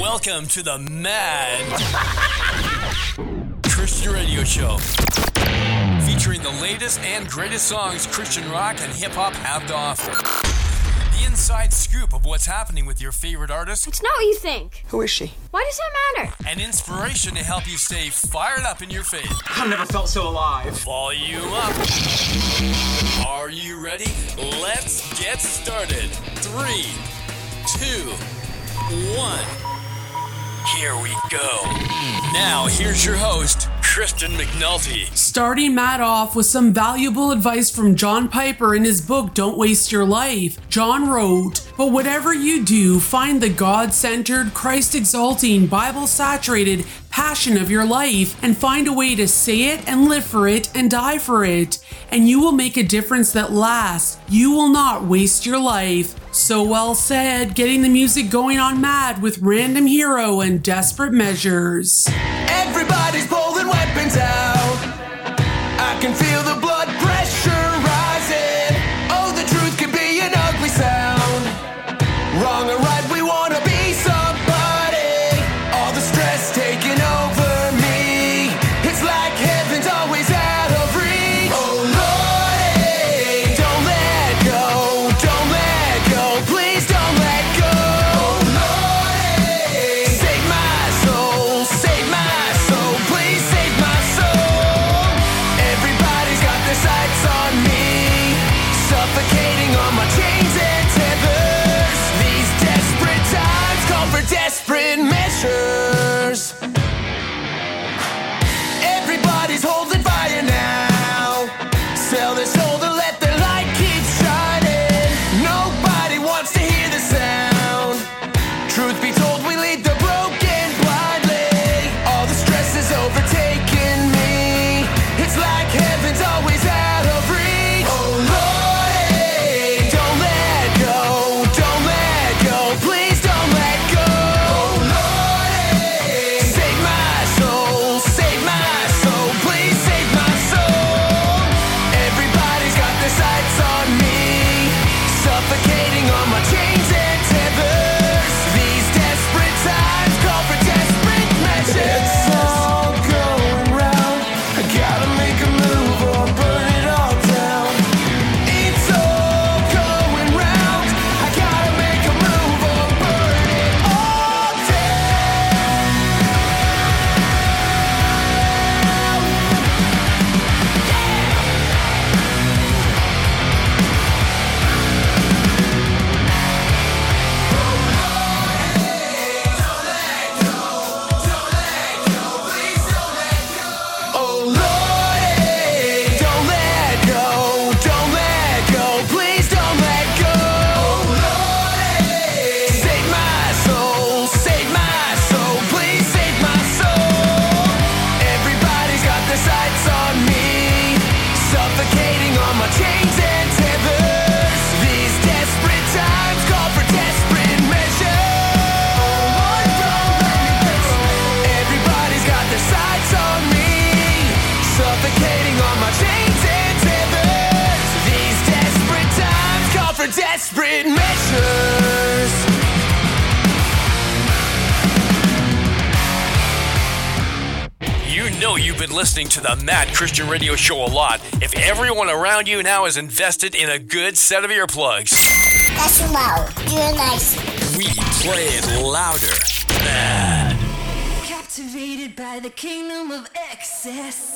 Welcome to the Mad Christian Radio Show. Featuring the latest and greatest songs Christian rock and hip hop have to offer. The inside scoop of what's happening with your favorite artist. It's not what you think. Who is she? Why does that matter? And inspiration to help you stay fired up in your faith. I've never felt so alive. Volume up. Are you ready? Let's get started. Three, two, one. Here we go. Now, here's your host, Kristen McNulty. Starting Mad off with some valuable advice from John Piper in his book Don't Waste Your Life. John wrote, But whatever you do, find the God centered, Christ exalting, Bible saturated passion of your life and find a way to say it and live for it and die for it. And you will make a difference that lasts. You will not waste your life. So well said, getting the music going on Mad with Random Hero and Desperate Measures. Everybody's pulling weapons out. I can feel the blood pressure been listening to the Mad Christian Radio Show a lot if everyone around you now is invested in a good set of earplugs. That's loud. You're nice. We play it louder. Mad. Captivated by the kingdom of excess.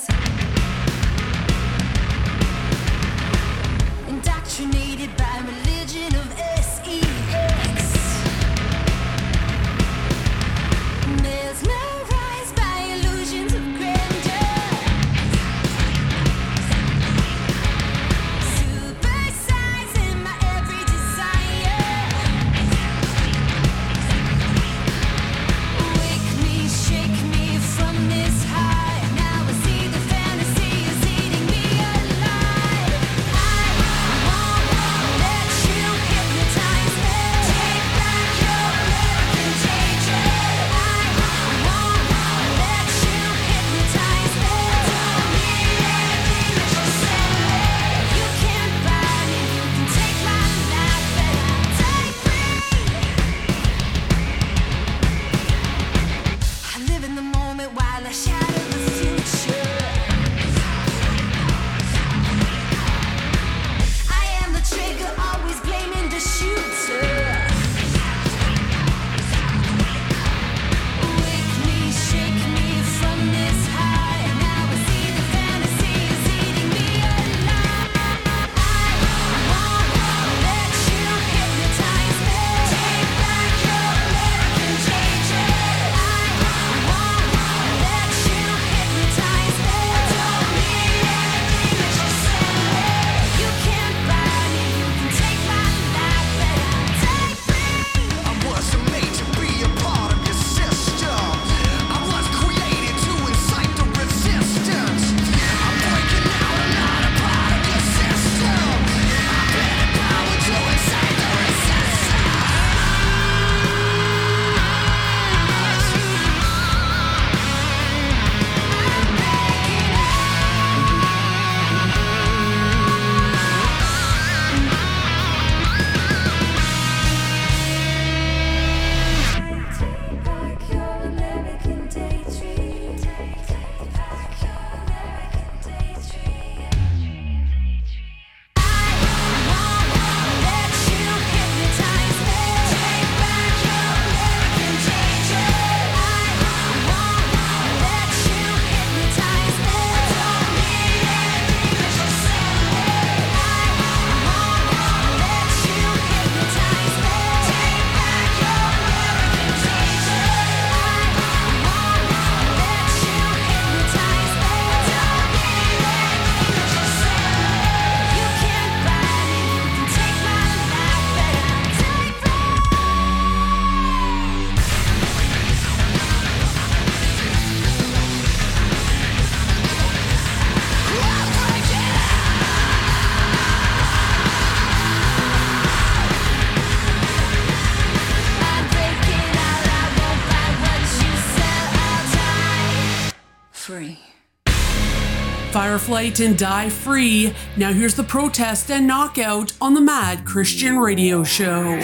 flight and Die Free. Now here's the protest and knockout on the Mad Christian Radio Show.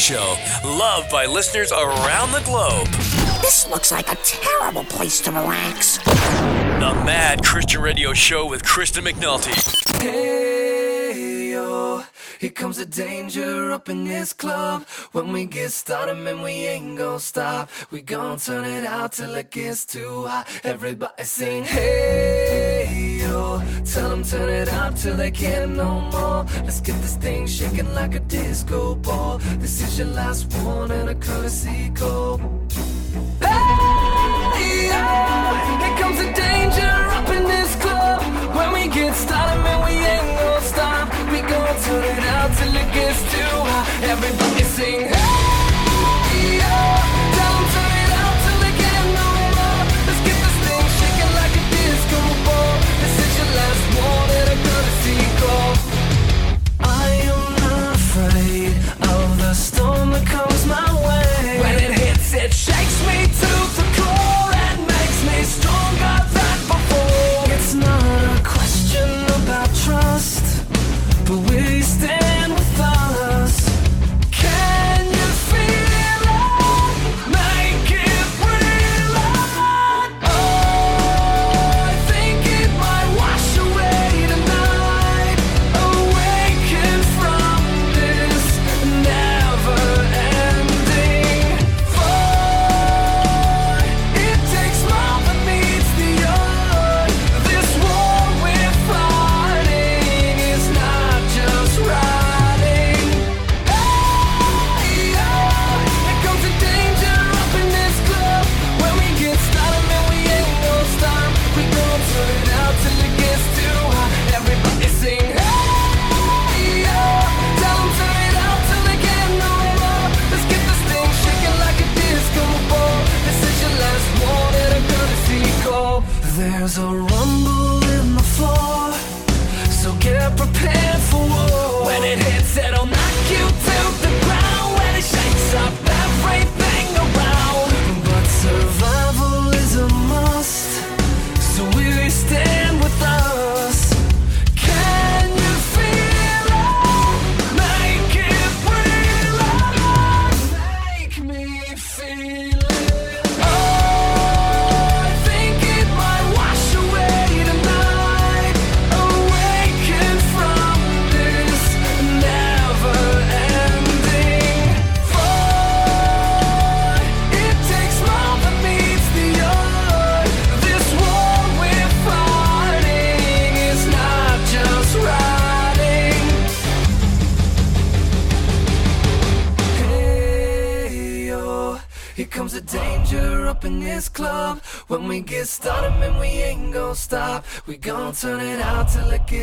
show, loved by listeners around the globe. This looks like a terrible place to relax. The Mad Christian Radio Show with Kristen McNulty. Hey, yo, here comes the danger up in this club. When we get started, man, we ain't gonna stop. We gonna turn it out till it gets too hot. Everybody sing, hey door. Tell them turn it up till they can't no more. Let's get this thing shaking like a disco ball. This is your last one and a courtesy call.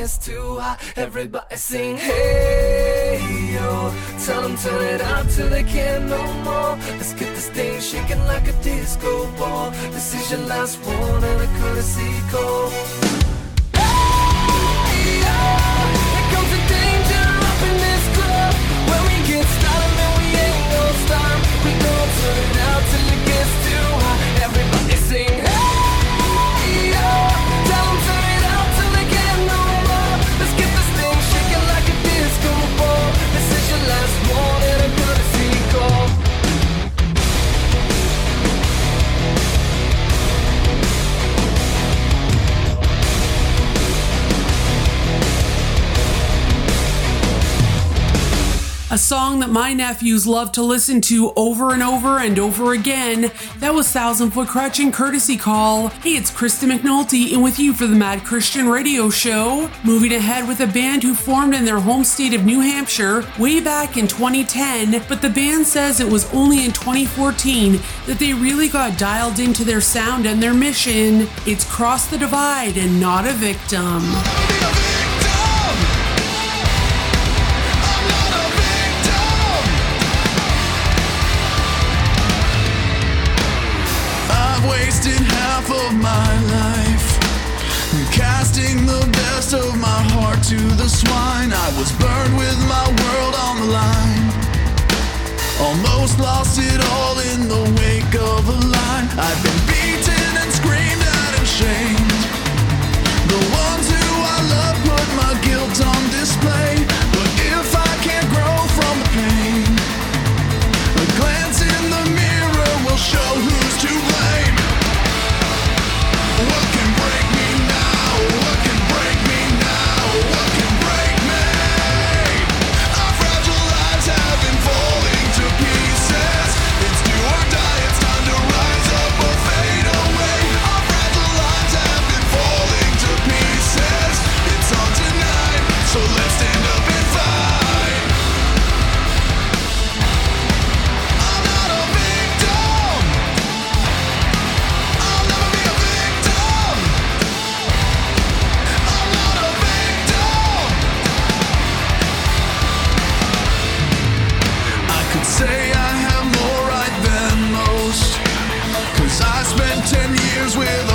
Till it gets too hot. Everybody sing, hey, yo. Tell them turn it up till they can't no more. Let's get this thing shaking like a disco ball. This is your last one and a courtesy call. Hey, yo. Here comes the danger up in this club. When we get started, we ain't gon' stop. We turn it out till it song that my nephews love to listen to over and over and over again. That was Thousand Foot Krutch and Courtesy Call. Hey, it's Krista McNulty in with you for the Mad Christian Radio Show. Moving ahead with a band who formed in their home state of New Hampshire way back in 2010, but the band says it was only in 2014 that they really got dialed into their sound and their mission. It's Cross the Divide and Not a Victim. Of my life casting the best of my heart to the swine. I was burned with my world on the line. Almost lost it all in the wake of a line. I've been beaten and screamed at and shamed. The ones who I love put my guilt on display. But if I can't grow from the pain, a glance in the mirror will show who's 10 years with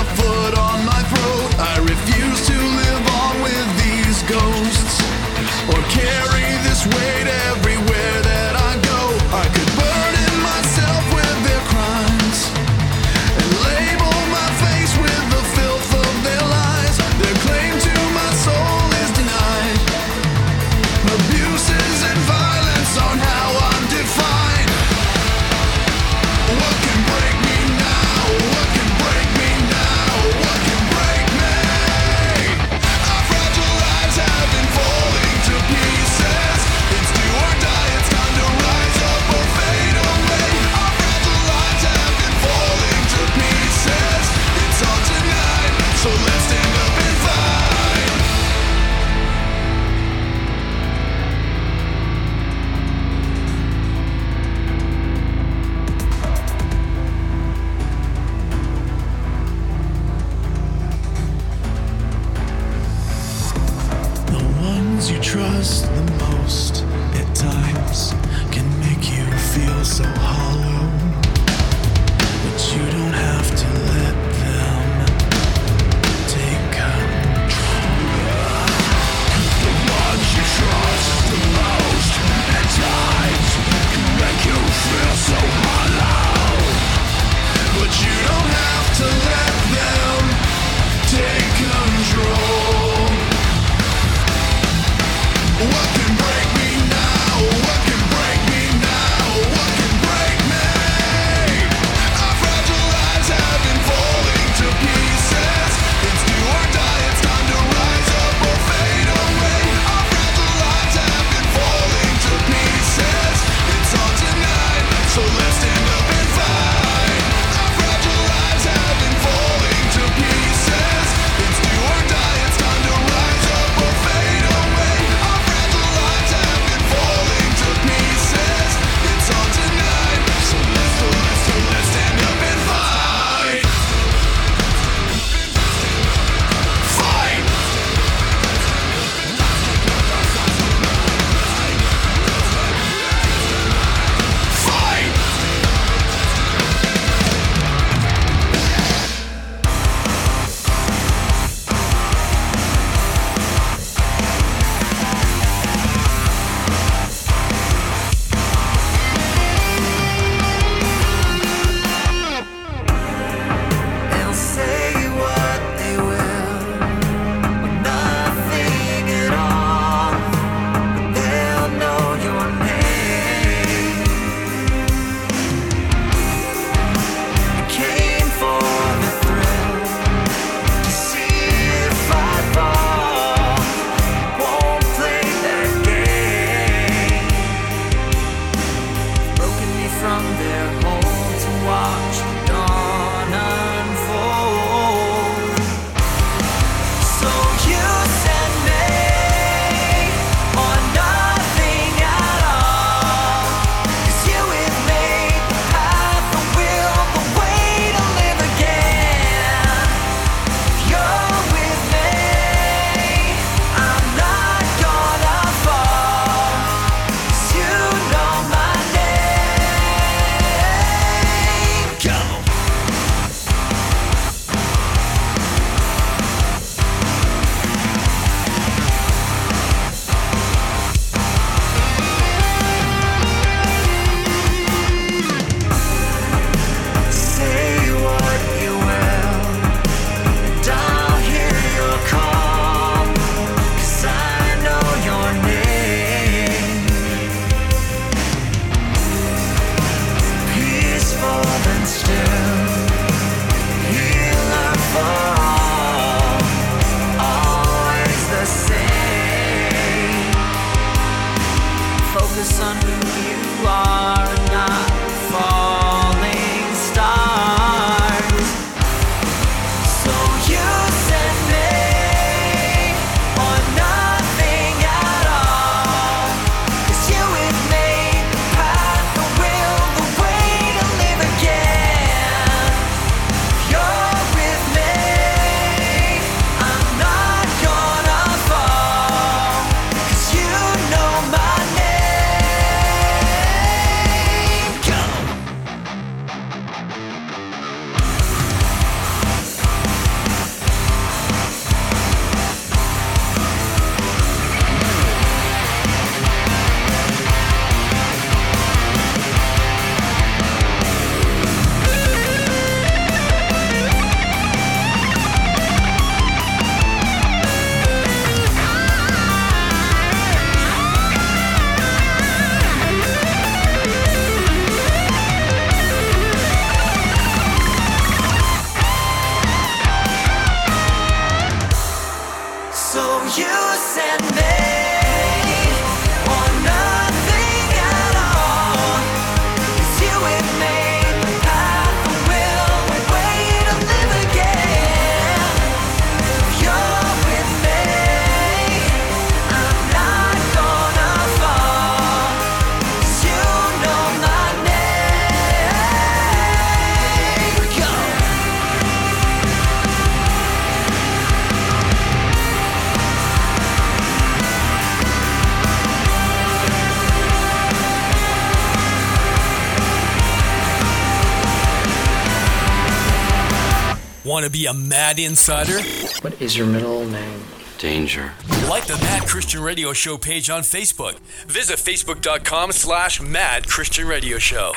be a mad insider? What is your middle name? Danger. Like the Mad Christian Radio Show page on Facebook. Visit facebook.com slash Mad Christian Radio Show.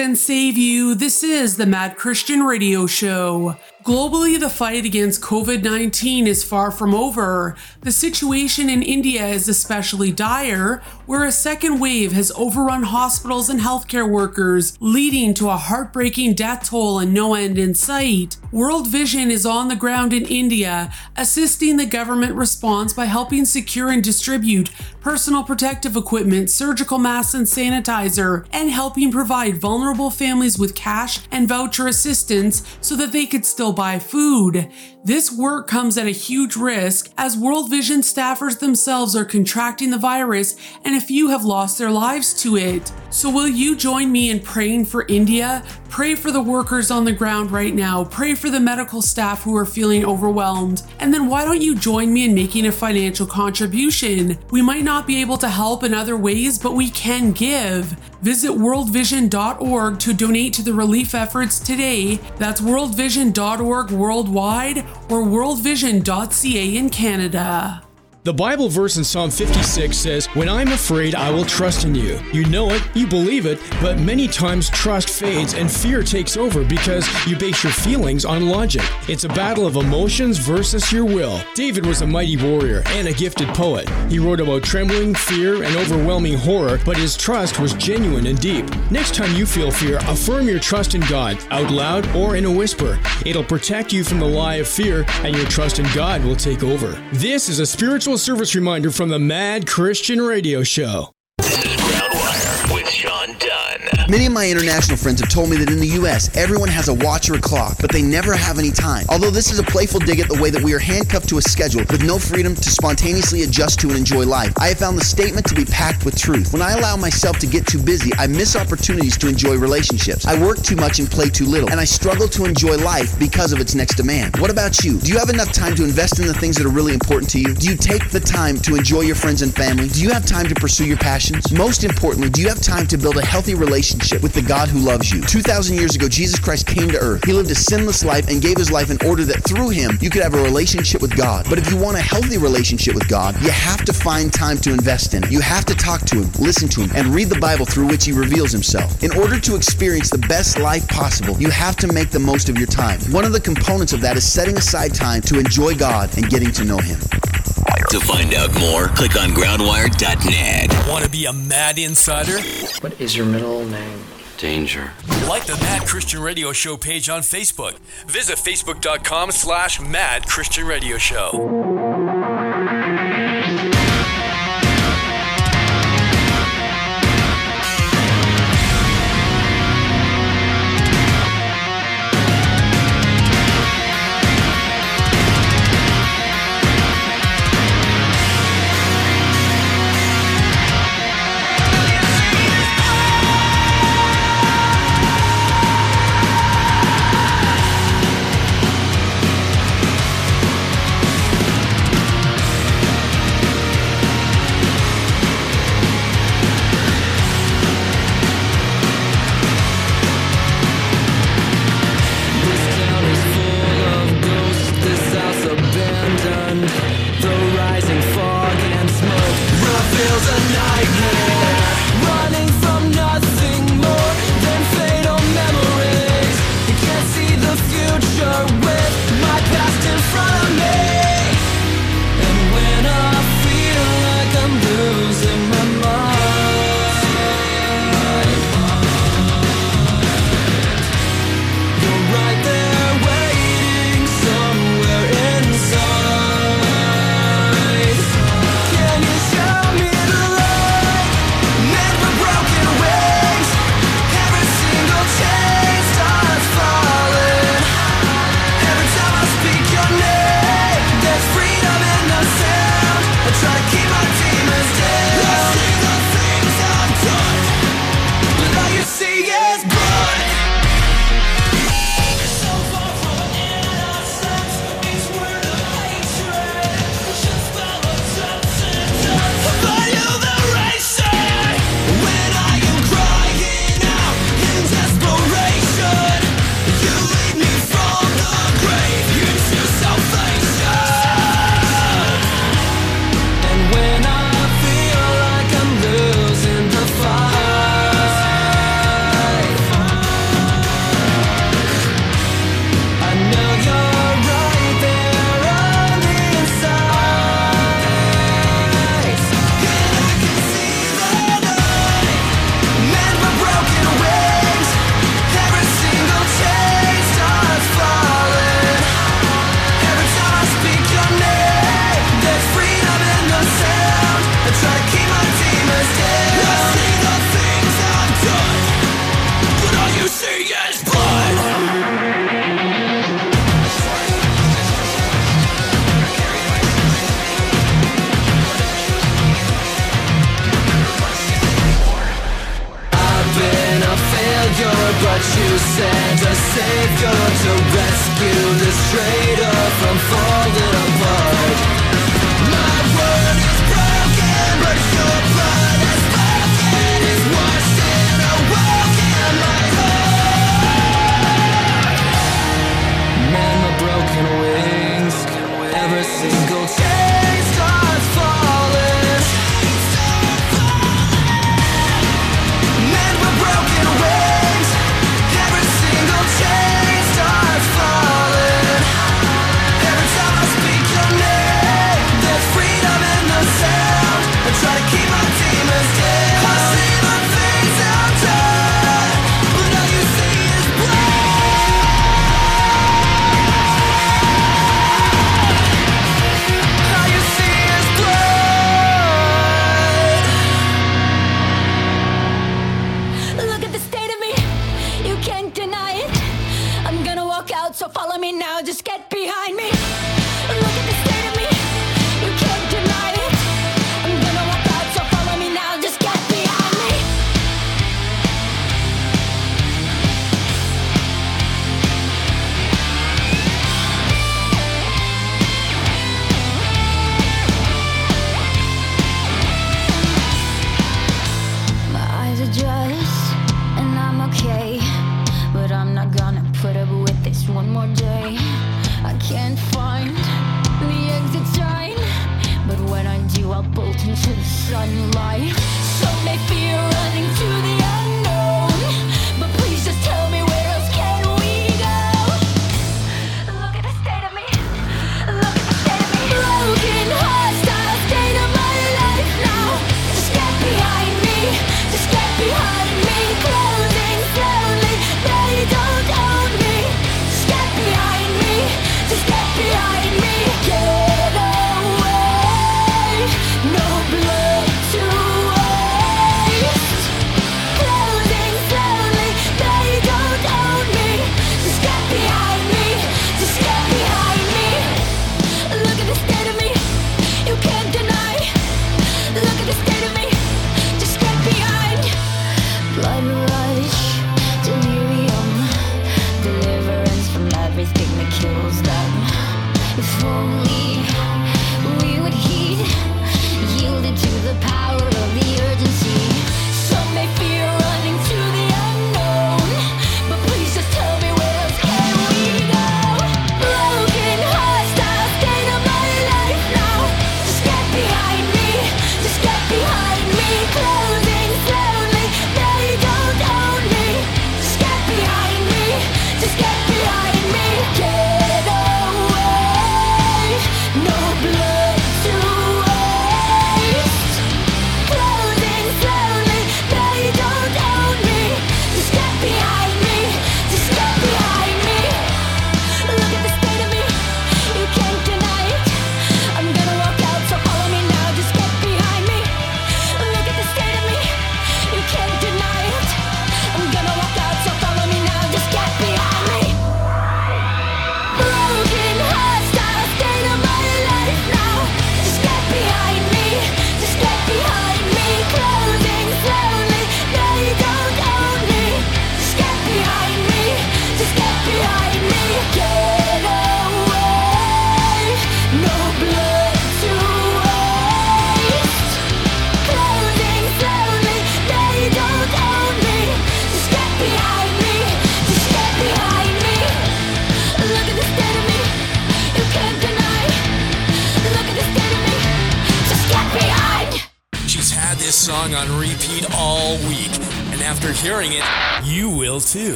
And save you. This is the Mad Christian Radio Show. Globally, the fight against COVID 19 is far from over. The situation in India is especially dire, where a second wave has overrun hospitals and healthcare workers, leading to a heartbreaking death toll and no end in sight. World Vision is on the ground in India, assisting the government response by helping secure and distribute personal protective equipment, surgical masks, and sanitizer, and helping provide vulnerable families with cash and voucher assistance so that they could still buy food. This work comes at a huge risk as World Vision staffers themselves are contracting the virus and a few have lost their lives to it. So, will you join me in praying for India? Pray for the workers on the ground right now. Pray for the medical staff who are feeling overwhelmed. And then, why don't you join me in making a financial contribution? We might not be able to help in other ways, but we can give. Visit worldvision.org to donate to the relief efforts today. That's worldvision.org worldwide or worldvision.ca in Canada. The Bible verse in Psalm 56 says, When I'm afraid, I will trust in you. You know it, you believe it, but many times trust fades and fear takes over because you base your feelings on logic. It's a battle of emotions versus your will. David was a mighty warrior and a gifted poet. He wrote about trembling, fear, and overwhelming horror, but his trust was genuine and deep. Next time you feel fear, affirm your trust in God, out loud or in a whisper. It'll protect you from the lie of fear, and your trust in God will take over. This is a spiritual service reminder from the Mad Christian Radio Show. Many of my international friends have told me that in the US, everyone has a watch or a clock, but they never have any time. Although this is a playful dig at the way that we are handcuffed to a schedule with no freedom to spontaneously adjust to and enjoy life, I have found the statement to be packed with truth. When I allow myself to get too busy, I miss opportunities to enjoy relationships. I work too much and play too little, and I struggle to enjoy life because of its next demand. What about you? Do you have enough time to invest in the things that are really important to you? Do you take the time to enjoy your friends and family? Do you have time to pursue your passions? Most importantly, do you have time to build a healthy relationship with the God who loves you? 2,000 years ago, Jesus Christ came to earth. He lived a sinless life and gave his life in order that through him you could have a relationship with God. But if you want a healthy relationship with God, you have to find time to invest in it. You have to talk to him, listen to him, and read the Bible through which he reveals himself. In order to experience the best life possible, you have to make the most of your time. One of the components of that is setting aside time to enjoy God and getting to know him. To find out more, click on groundwire.net. Want to be a mad insider? What is your middle name? Danger. Like the Mad Christian Radio Show page on Facebook. Visit facebook.com slash Mad Christian Radio Show.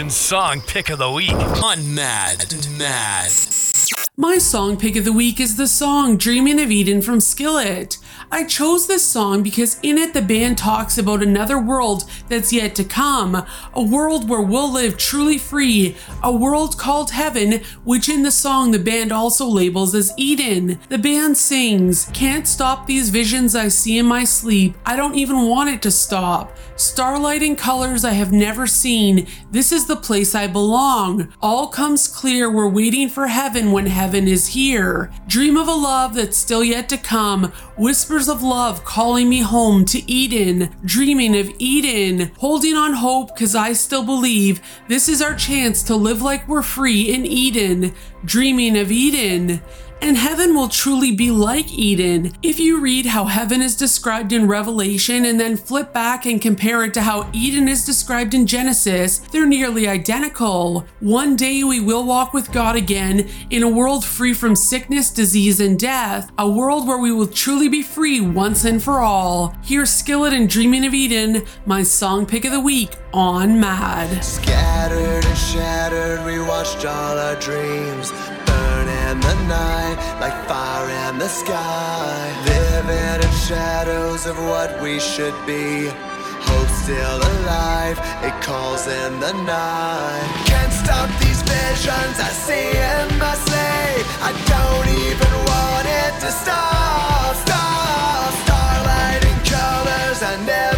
Here's song pick of the week on Mad Mad. My song pick of the week is the song Dreaming of Eden from Skillet. I chose this song because in it the band talks about another world that's yet to come, a world where we'll live truly free, a world called heaven, which in the song the band also labels as Eden. The band sings, Can't stop these visions I see in my sleep. I don't even want it to stop. Starlight and colors I have never seen. This is the place I belong. All comes clear. We're waiting for heaven when heaven is here. Dream of a love that's still yet to come. Whispers of love calling me home to Eden. Dreaming of Eden. Holding on hope because I still believe this is our chance to live like we're free in Eden. Dreaming of Eden and heaven will truly be like Eden. If you read how heaven is described in Revelation and then flip back and compare it to how Eden is described in Genesis, they're nearly identical. One day we will walk with God again in a world free from sickness, disease, and death, a world where we will truly be free once and for all. Here's Skillet and Dreaming of Eden, my song pick of the week on Mad. Scattered and shattered, we watched all our dreams in the night like fire in the sky. Living in shadows of what we should be. Hope still alive, it calls in the night. Can't stop these visions I see in my sleep. I don't even want it to stop. Stop. Starlight in colors I never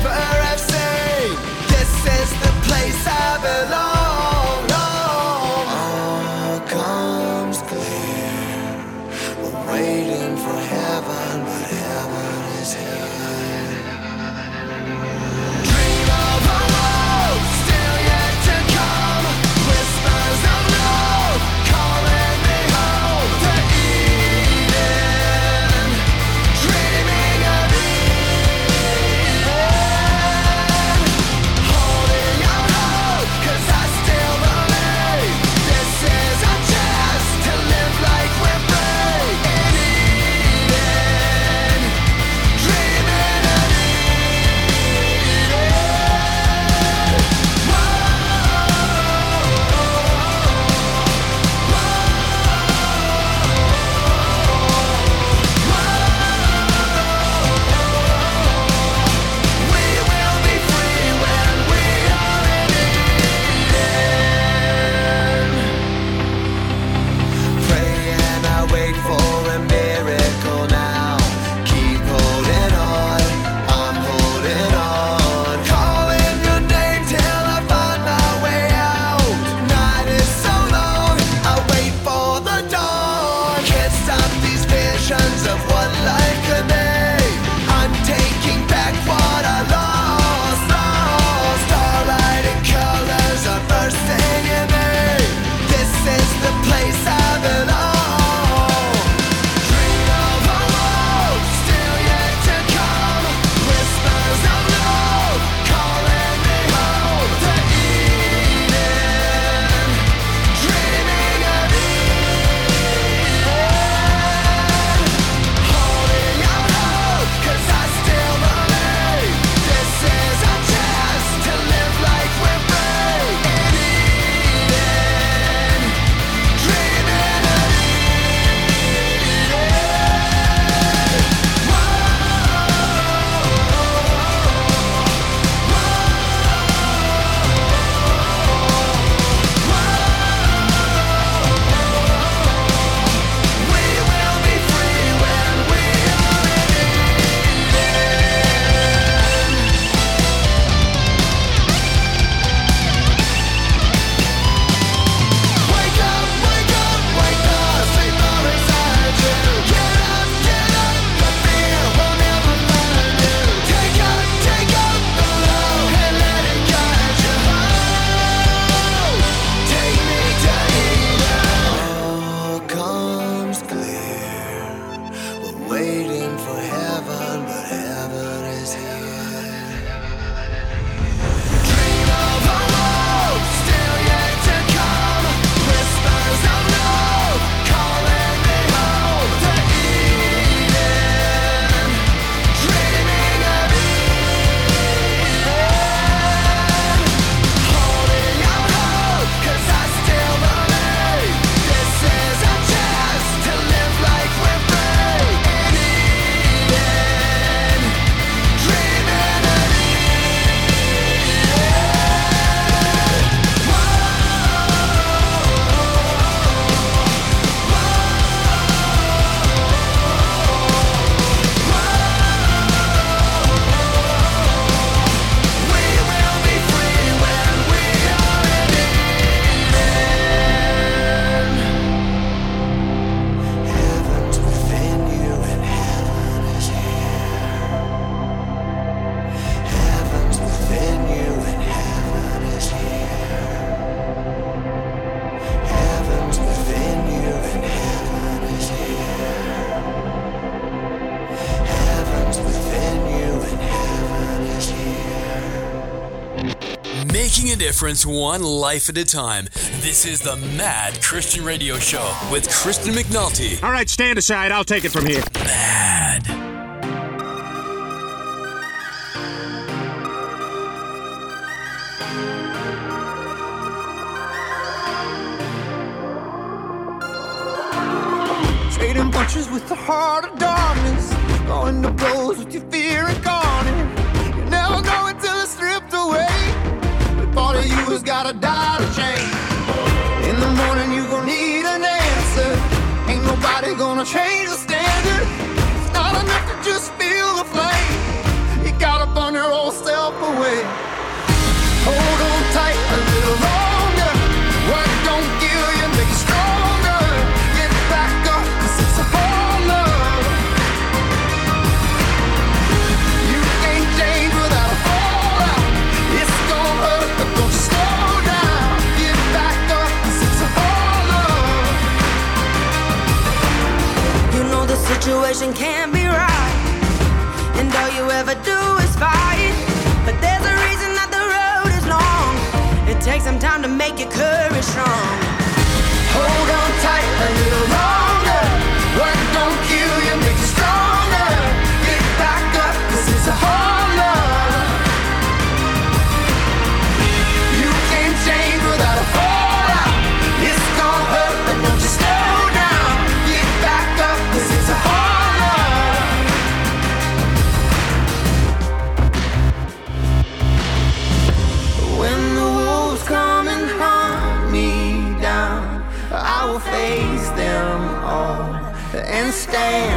difference one life at a time. This is the Mad Christian Radio Show with Kristen McNulty. All right, stand aside. I'll take it from here. Mad. Trading butchers with the heart of darkness, going to blows with who's got a dollar change. In the morning, you gon' need an answer. Ain't nobody gonna change the standard. It's not enough to just situation can't be right. And all you ever do is fight. But there's a reason that the road is long. It takes some time to make your courage strong. Hold on tight a little longer. Why don't you? understand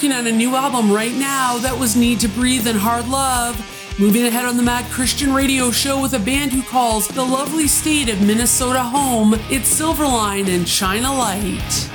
working on a new album right now that was Need to Breathe and Hard Love. Moving ahead on the Mad Christian Radio Show with a band who calls the lovely state of Minnesota home, it's Silverline and China Light.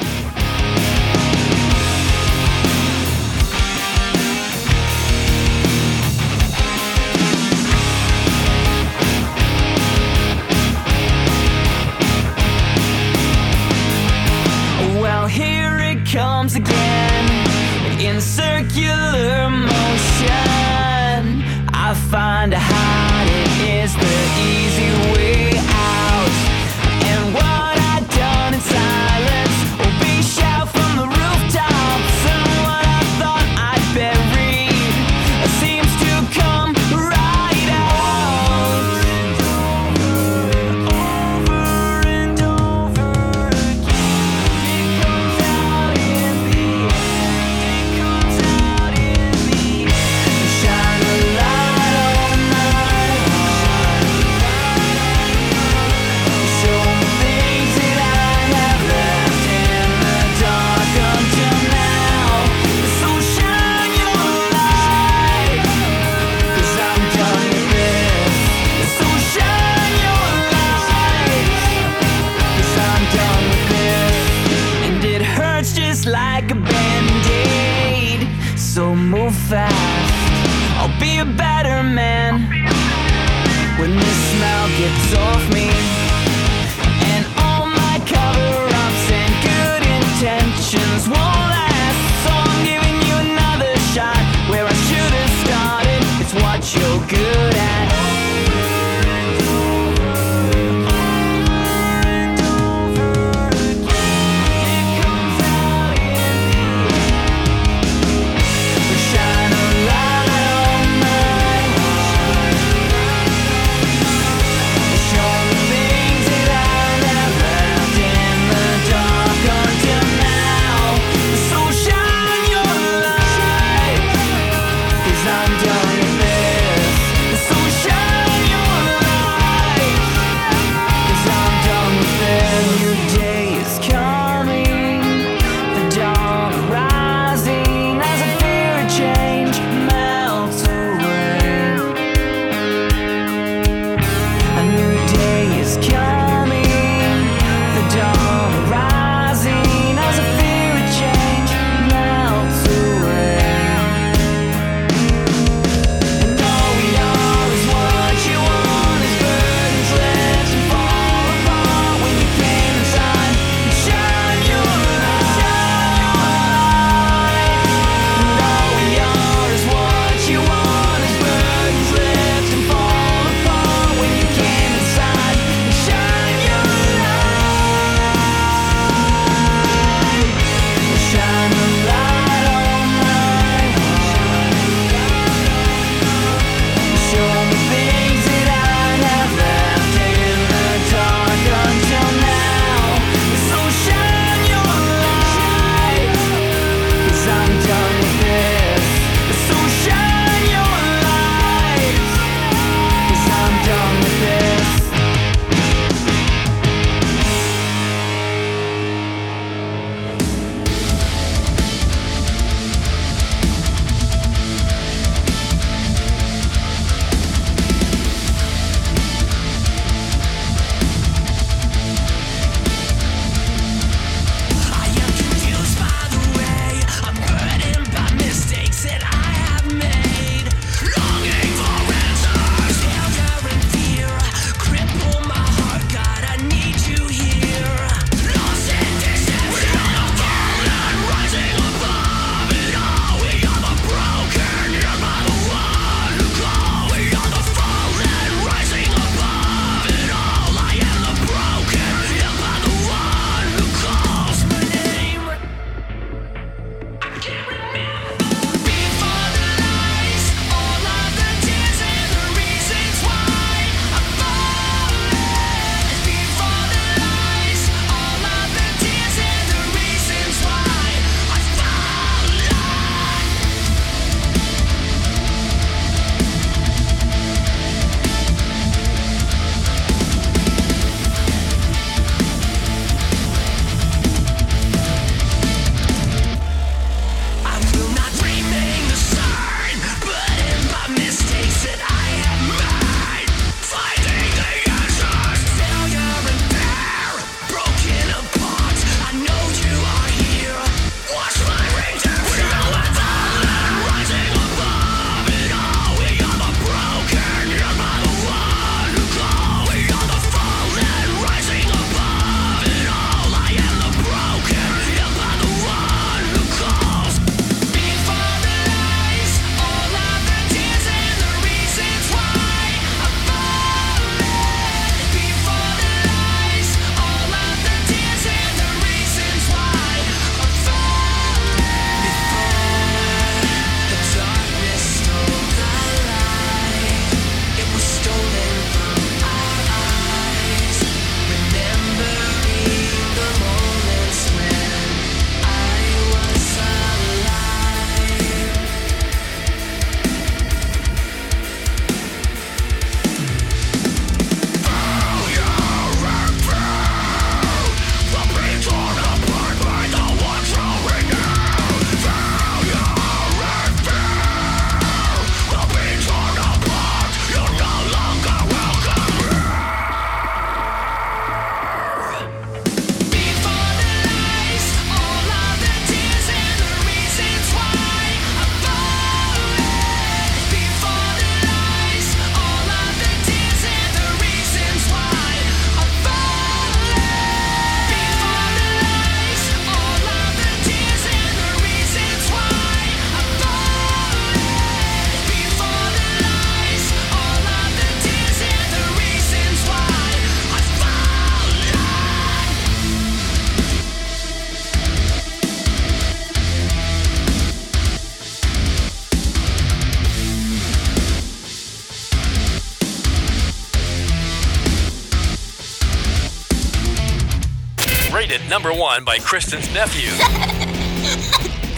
Number one by Kristen's nephew.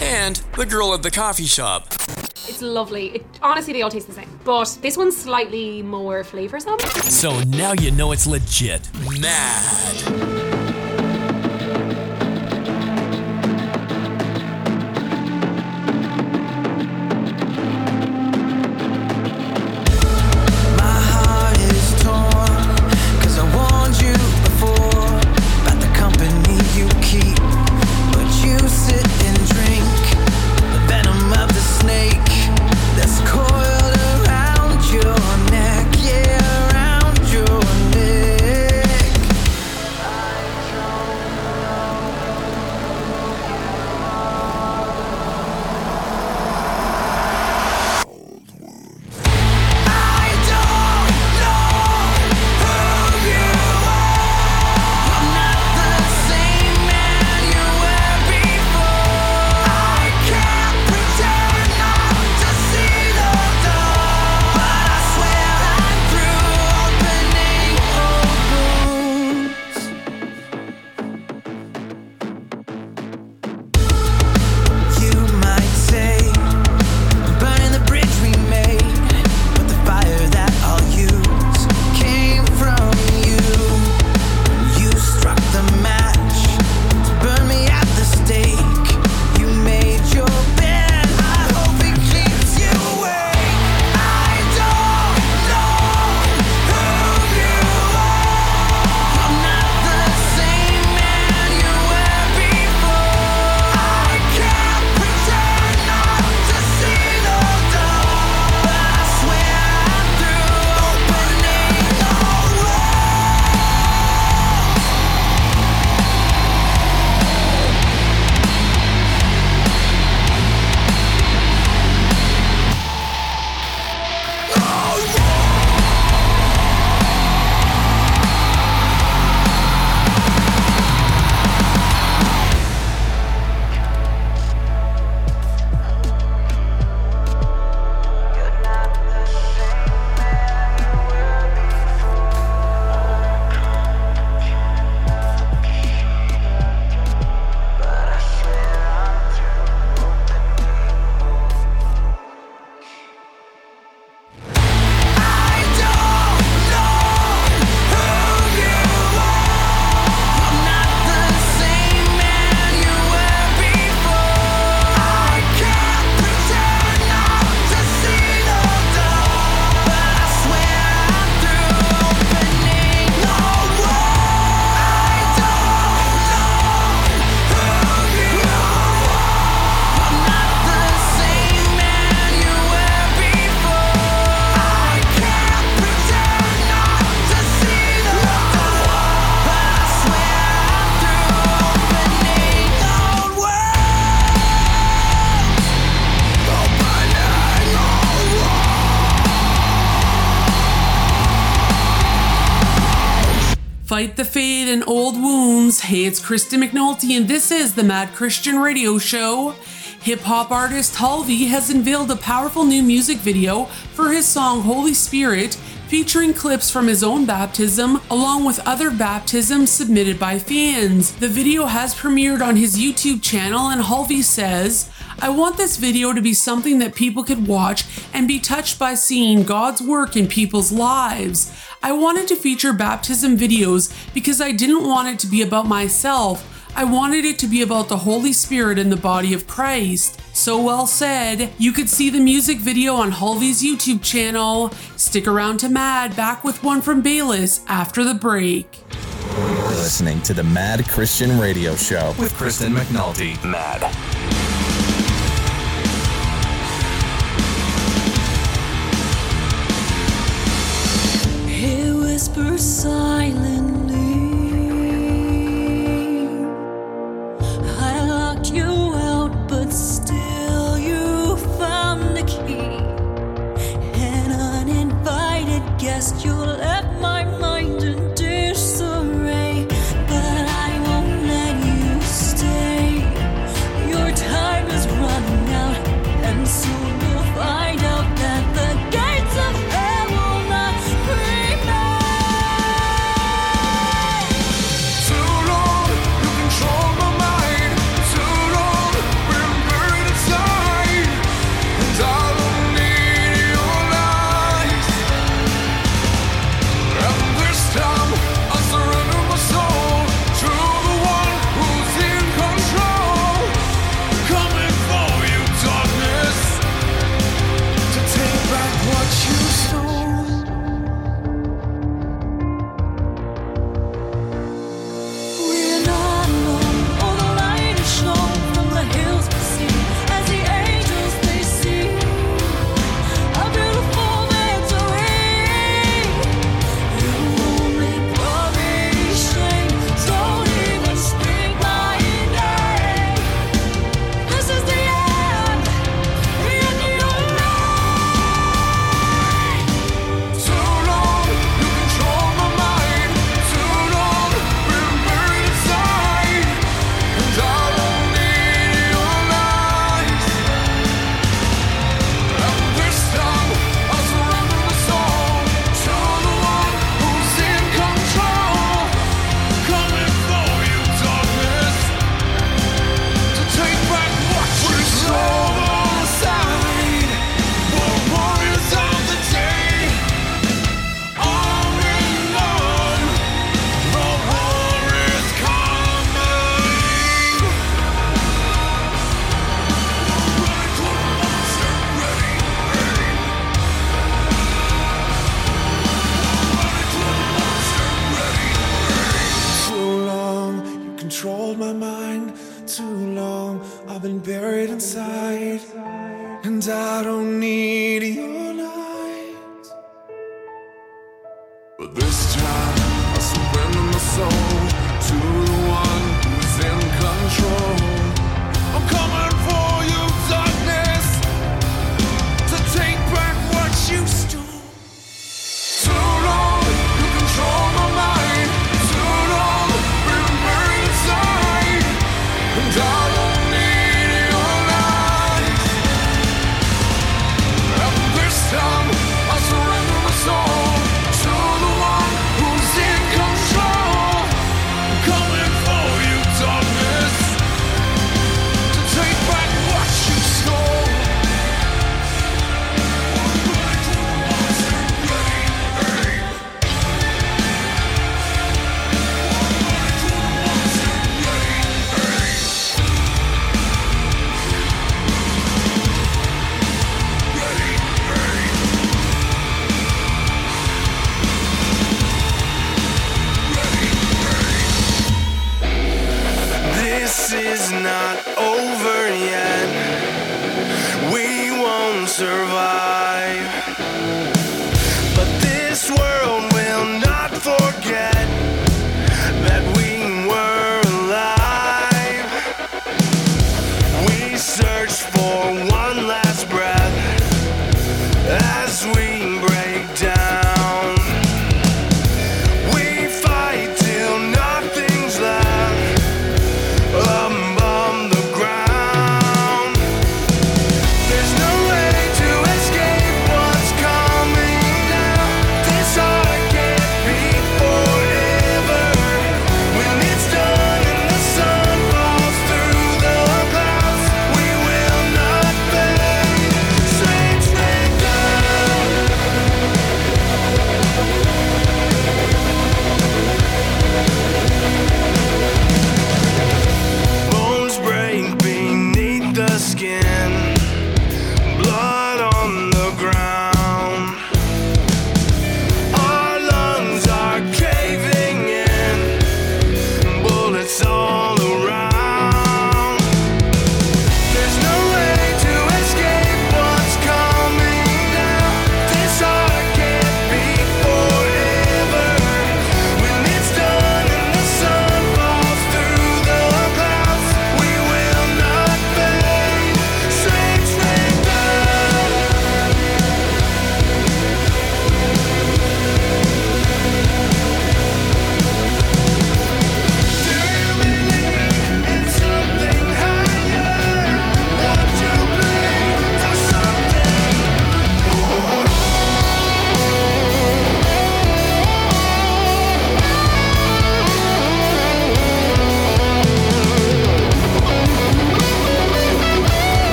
and the girl at the coffee shop. It's lovely. It, honestly, they all taste the same. But this one's slightly more flavoursome. So now you know it's legit. Mad. Fight the fade and old wounds. Hey, it's Kristen McNulty, and this is the Mad Christian Radio Show. Hip hop artist Hulvey has unveiled a powerful new music video for his song Holy Spirit, featuring clips from his own baptism along with other baptisms submitted by fans. The video has premiered on his YouTube channel, and Hulvey says, I want this video to be something that people could watch and be touched by seeing God's work in people's lives. I wanted to feature baptism videos because I didn't want it to be about myself. I wanted it to be about the Holy Spirit and the body of Christ. So well said. You could see the music video on Hulvey's YouTube channel. Stick around to Mad, back with one from Bayless after the break. You're listening to the Mad Christian Radio Show with Kristen McNulty. Mad. He whispers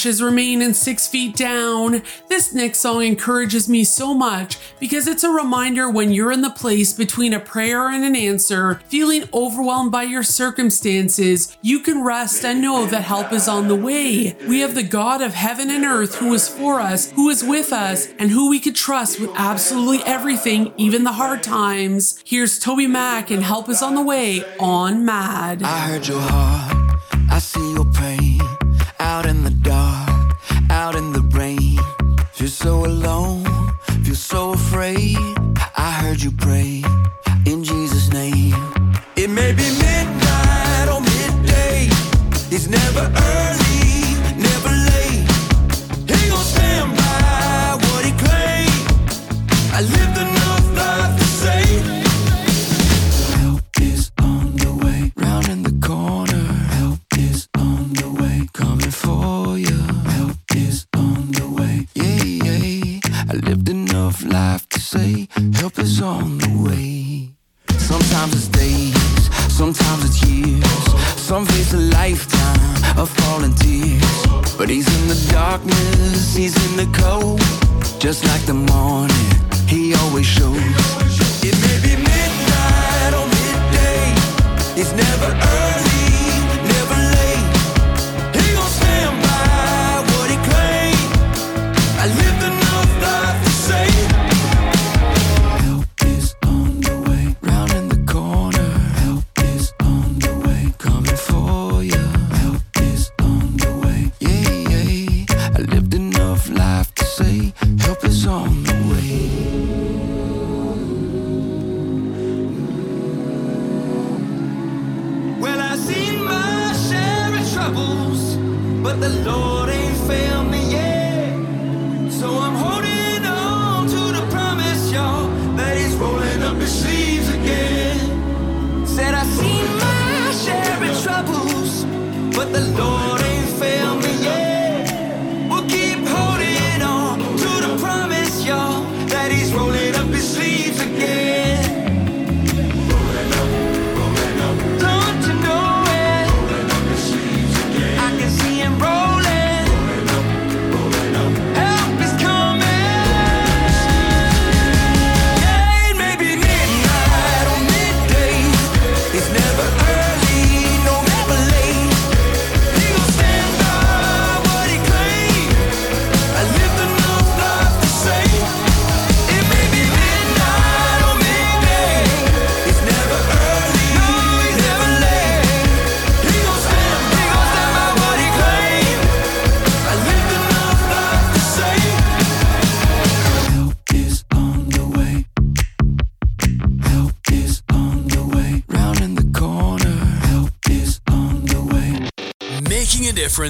ashes remain and six feet down. This next song encourages me so much because it's a reminder when you're in the place between a prayer and an answer, feeling overwhelmed by your circumstances, you can rest and know that help is on the way. We have the God of heaven and earth who is for us, who is with us, and who we could trust with absolutely everything, even the hard times. Here's TobyMac and Help is on the Way on Mad. I heard your heart. I see you so alone, feel so afraid. I heard you pray in Jesus' name. It may be midnight or midday, it's never early. On the way. Sometimes it's days, sometimes it's years. Some face a lifetime of falling tears. But he's in the darkness, he's in the cold. Just like the morning, he always shows. It may be midnight or midday. It's never early,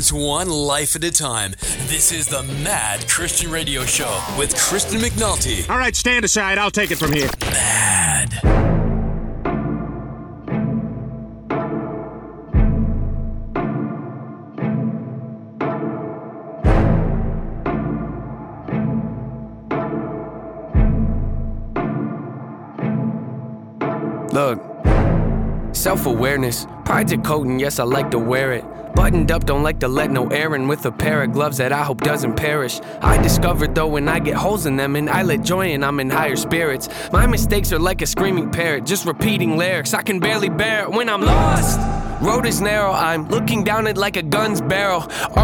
Making difference one life at a time. This is the Mad Christian Radio Show with Kristen McNulty. All right, stand aside. I'll take it from here. Mad. Look, self awareness, pride's a coat, and yes, I like to wear it. Buttoned up, don't like to let no air in with a pair of gloves that I hope doesn't perish. I discovered though when I get holes in them and I let joy in, I'm in higher spirits. My mistakes are like a screaming parrot, just repeating lyrics. I can barely bear it when I'm lost. Road is narrow, I'm looking down it like a gun's barrel.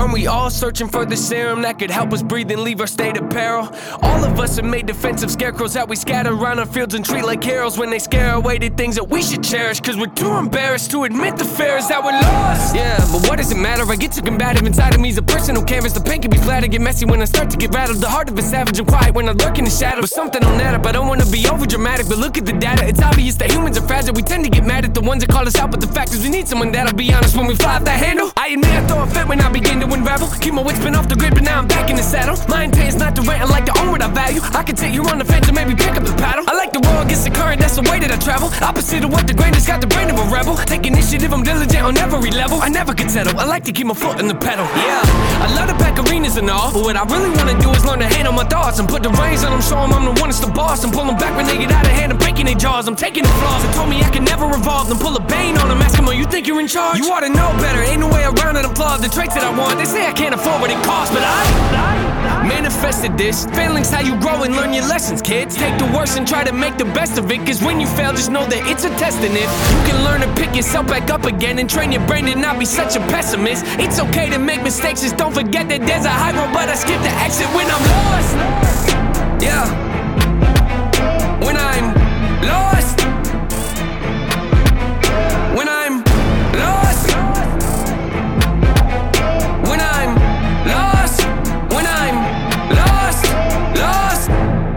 Aren't we all searching for the serum that could help us breathe and leave our state of peril? All of us have made defensive scarecrows that we scatter around our fields and treat like heroes when they scare away the things that we should cherish. Cause we're too embarrassed to admit the fears that we're lost. Yeah, but what does it matter? I get too combative inside of me's a personal canvas. The pain can be flat, I get messy when I start to get rattled. The heart of a savage and quiet when I lurk in the shadow. But something on that up, I don't wanna be over dramatic. But look at the data, it's obvious that humans are fragile. We tend to get mad at the ones that call us out, but the fact is we need someone that'll be honest when we fly off that handle. I admit I throw a fit when I begin to unravel. Keep my wits been off the grid, but now I'm back in the saddle. My is not to rant, I like to own what I value. I can take you on the fence and maybe pick up the paddle. I like to roll against the current, that's the way that I travel. Opposite of what the grain has got the brain of a rebel. Take initiative, I'm diligent on every level. I never can settle, I like to keep my foot in the pedal. Yeah, I love to pack arenas and all, but what I really wanna do is learn to handle my thoughts and put the reins on them, show them I'm the one that's the boss. And pull them back when they get out of hand and breaking their jaws. I'm taking the flaws and told me I can never revolve. Then pull a bane on them, ask them, oh, you think you're in charge? You ought to know better, ain't no way around it. I'm flawed. The traits that I want, they say I can't afford what it costs, but I manifested this. Failing's how you grow and learn your lessons, kids. Take the worst and try to make the best of it, cause when you fail, just know that it's a test in it. You can learn to pick yourself back up again and train your brain to not be such a pessimist. It's okay to make mistakes, just don't forget that there's a high road, but I skip the exit when I'm lost. Yeah.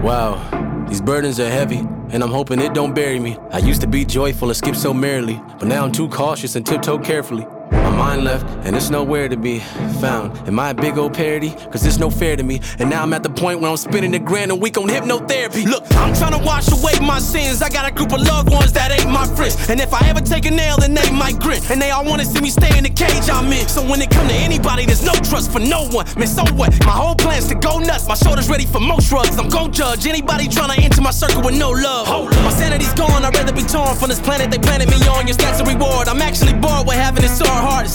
Wow, these burdens are heavy, and I'm hoping it don't bury me. I used to be joyful and skip so merrily, but now I'm too cautious and tiptoe carefully. My mind left, and it's nowhere to be found. Am I a big old parody? Cause it's no fair to me. And now I'm at the point where I'm spending a grand a week on hypnotherapy. Look, I'm trying to wash away my sins. I got a group of loved ones that ain't my friends. And if I ever take a nail, then they might grin. And they all wanna see me stay in the cage I'm in. So when it come to anybody, there's no trust for no one. Man, so what? My whole plan's to go nuts. My shoulders ready for most drugs. I'm gon' judge anybody trying to enter my circle with no love. My sanity's gone. I'd rather be torn from this planet they planted me on. Your stats a reward. I'm actually bored with having it so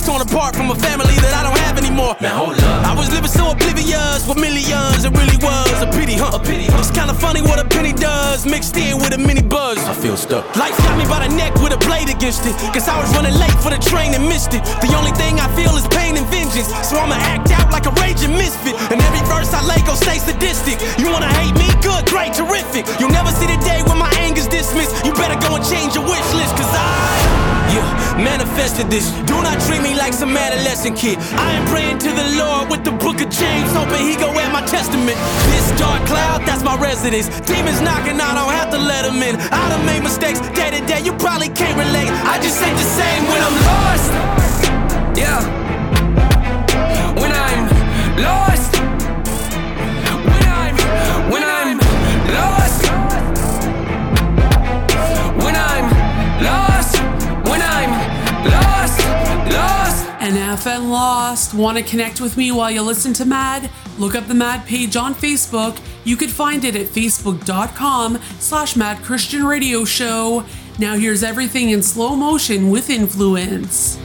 torn apart from a family that I don't have anymore. Man, hold up. I was living so oblivious with millions. It really was a pity, huh? A pity. It's kinda funny what a penny does, mixed in with a mini buzz. I feel stuck. Life got me by the neck with a blade against it. Cause I was running late for the train and missed it. The only thing I feel is pain and vengeance. So I'ma act out like a raging misfit. And every verse I lay go stay sadistic. You wanna hate me? Good, great, terrific. You'll never see the day when my anger's dismissed. You better go and change your wish list, cause I. Yeah, manifested this. Do not treat me like some adolescent kid. I am praying to the Lord with the book of James, hoping he go at my testament. This dark cloud, that's my residence. Demons knocking, I don't have to let them in. I done made mistakes day to day, you probably can't relate. I just ain't the same when I'm lost. Yeah. When I'm lost. NFN Lost. Want to connect with me while you listen to Mad? Look up the Mad page on Facebook. You could find it at facebook.com slash Mad Christian Radio Show. Now here's everything in slow motion with influence.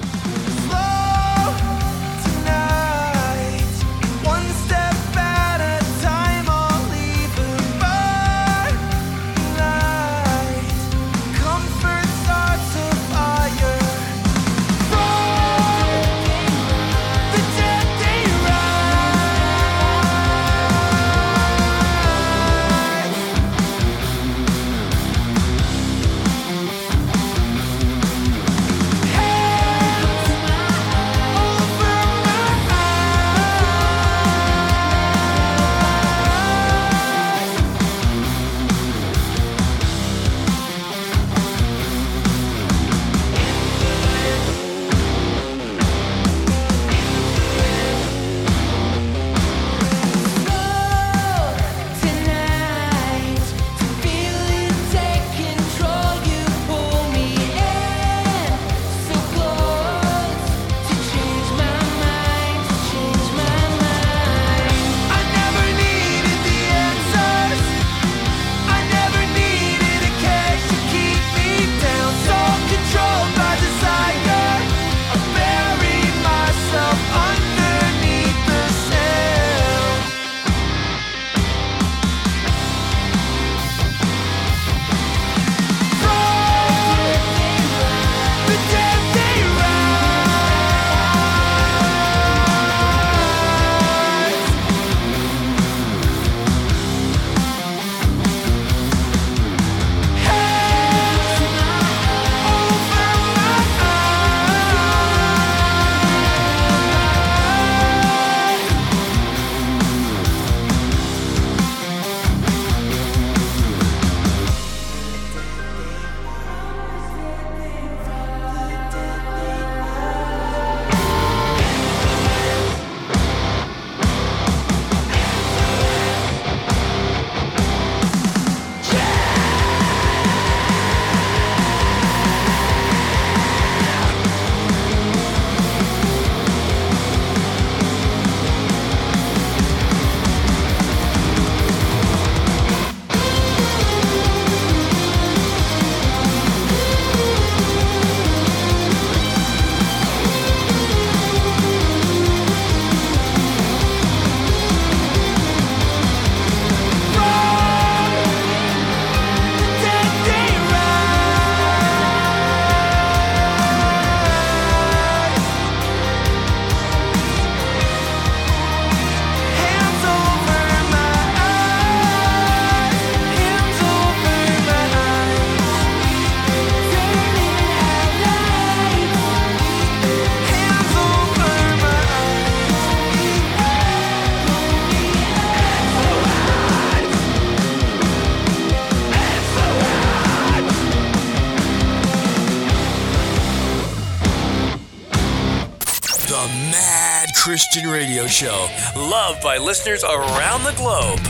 Christian radio show, loved by listeners around the globe.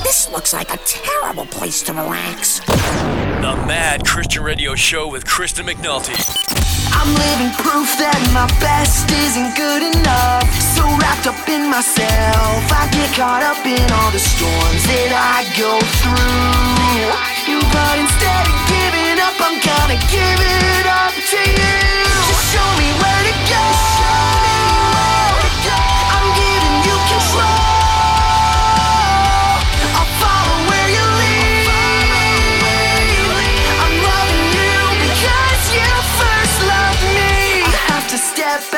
This looks like a terrible place to relax. The Mad Christian Radio Show with Kristen McNulty. I'm living proof that my best isn't good enough. So wrapped up in myself, I get caught up in all the storms that I go through. But instead of giving up, I'm gonna give it up to you. Just show me where to go.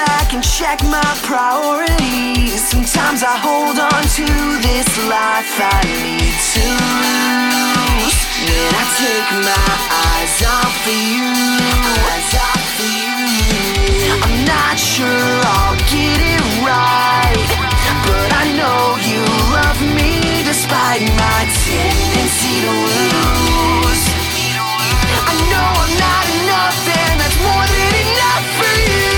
Back and check my priorities. Sometimes I hold on to this life I need to lose. When I take my eyes off of you, eyes off of you. I'm not sure I'll get it right, but I know you love me despite my tendency to lose. I know I'm not enough, and that's more than enough for you.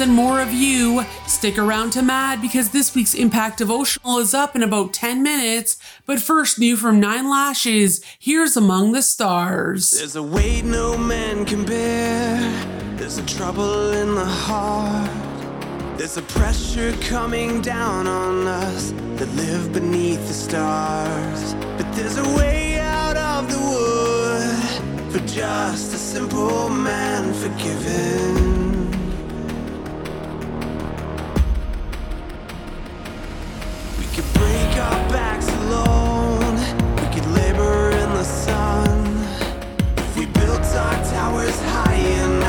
And more of you. Stick around to Mad because this week's Impact Devotional is up in about 10 minutes. But first, new from Nine Lashes, here's Among the Stars. There's a weight no man can bear. There's a trouble in the heart. There's a pressure coming down on us that live beneath the stars. But there's a way out of the wood for just a simple man forgiven. Towers high enough,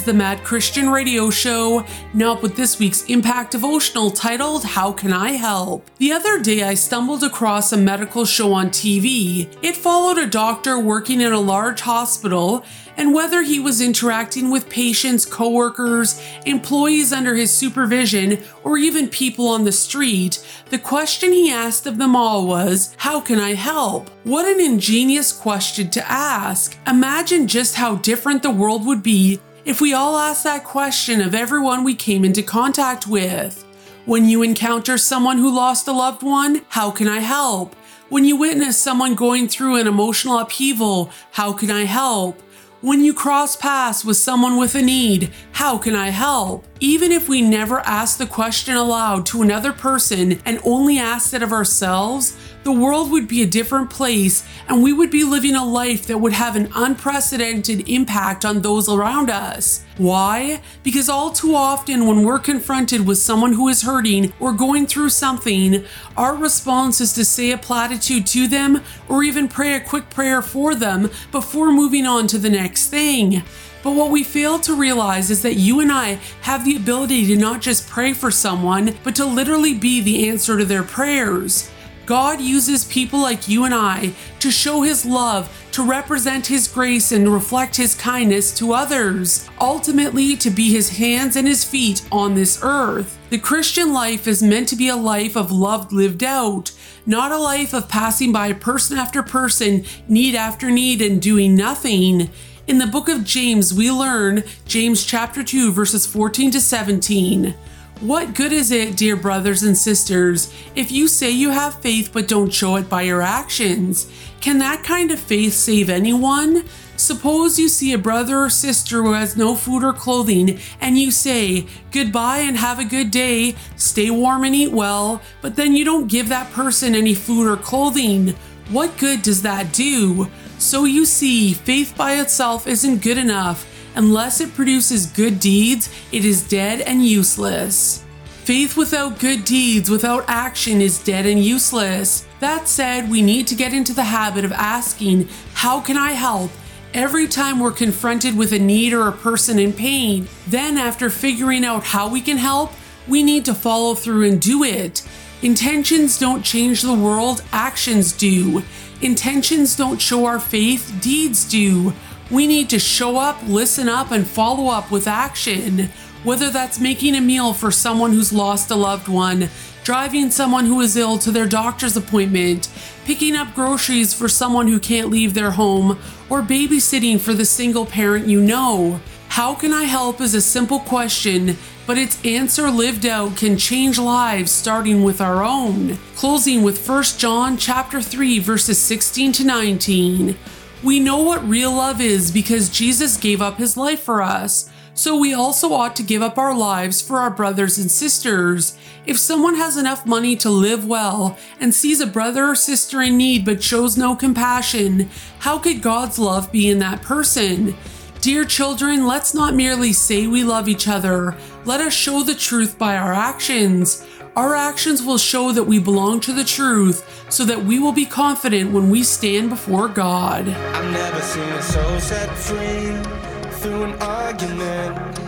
is the Mad Christian Radio Show. Now up with this week's Impact Devotional titled How Can I Help? The other day I stumbled across a medical show on TV. It followed a doctor working in a large hospital and whether he was interacting with patients, coworkers, employees under his supervision, or even people on the street, the question he asked of them all was, How can I help? What an ingenious question to ask. Imagine just how different the world would be if we all ask that question of everyone we came into contact with. When you encounter someone who lost a loved one, how can I help? When you witness someone going through an emotional upheaval, how can I help? When you cross paths with someone with a need, how can I help? Even if we never ask the question aloud to another person and only ask it of ourselves, the world would be a different place and we would be living a life that would have an unprecedented impact on those around us. Why? Because all too often, when we're confronted with someone who is hurting or going through something, our response is to say a platitude to them or even pray a quick prayer for them before moving on to the next thing. But what we fail to realize is that you and I have the ability to not just pray for someone, but to literally be the answer to their prayers. God uses people like you and I to show His love, to represent His grace, and reflect His kindness to others, ultimately, to be His hands and His feet on this earth. The Christian life is meant to be a life of love lived out, not a life of passing by person after person, need after need, and doing nothing. In the book of James, we learn, James chapter 2, verses 14 to 17. What good is it, dear brothers and sisters, if you say you have faith but don't show it by your actions? Can that kind of faith save anyone? Suppose you see a brother or sister who has no food or clothing, and you say, Goodbye and have a good day, stay warm and eat well, but then you don't give that person any food or clothing. What good does that do? So you see, faith by itself isn't good enough. Unless it produces good deeds, it is dead and useless. Faith without good deeds, without action, is dead and useless. That said, we need to get into the habit of asking, How can I help? every time we're confronted with a need or a person in pain. Then, after figuring out how we can help, we need to follow through and do it. Intentions don't change the world, actions do. Intentions don't show our faith, deeds do. We need to show up, listen up, and follow up with action. Whether that's making a meal for someone who's lost a loved one, driving someone who is ill to their doctor's appointment, picking up groceries for someone who can't leave their home, or babysitting for the single parent you know. How can I help is a simple question, but its answer lived out can change lives starting with our own. Closing with 1 John chapter 3 verses 16 to 19. We know what real love is because Jesus gave up his life for us. So we also ought to give up our lives for our brothers and sisters. If someone has enough money to live well and sees a brother or sister in need but shows no compassion, how could God's love be in that person? Dear children, let's not merely say we love each other. Let us show the truth by our actions. Our actions will show that we belong to the truth so that we will be confident when we stand before God. I've never seen a soul set free through an argument.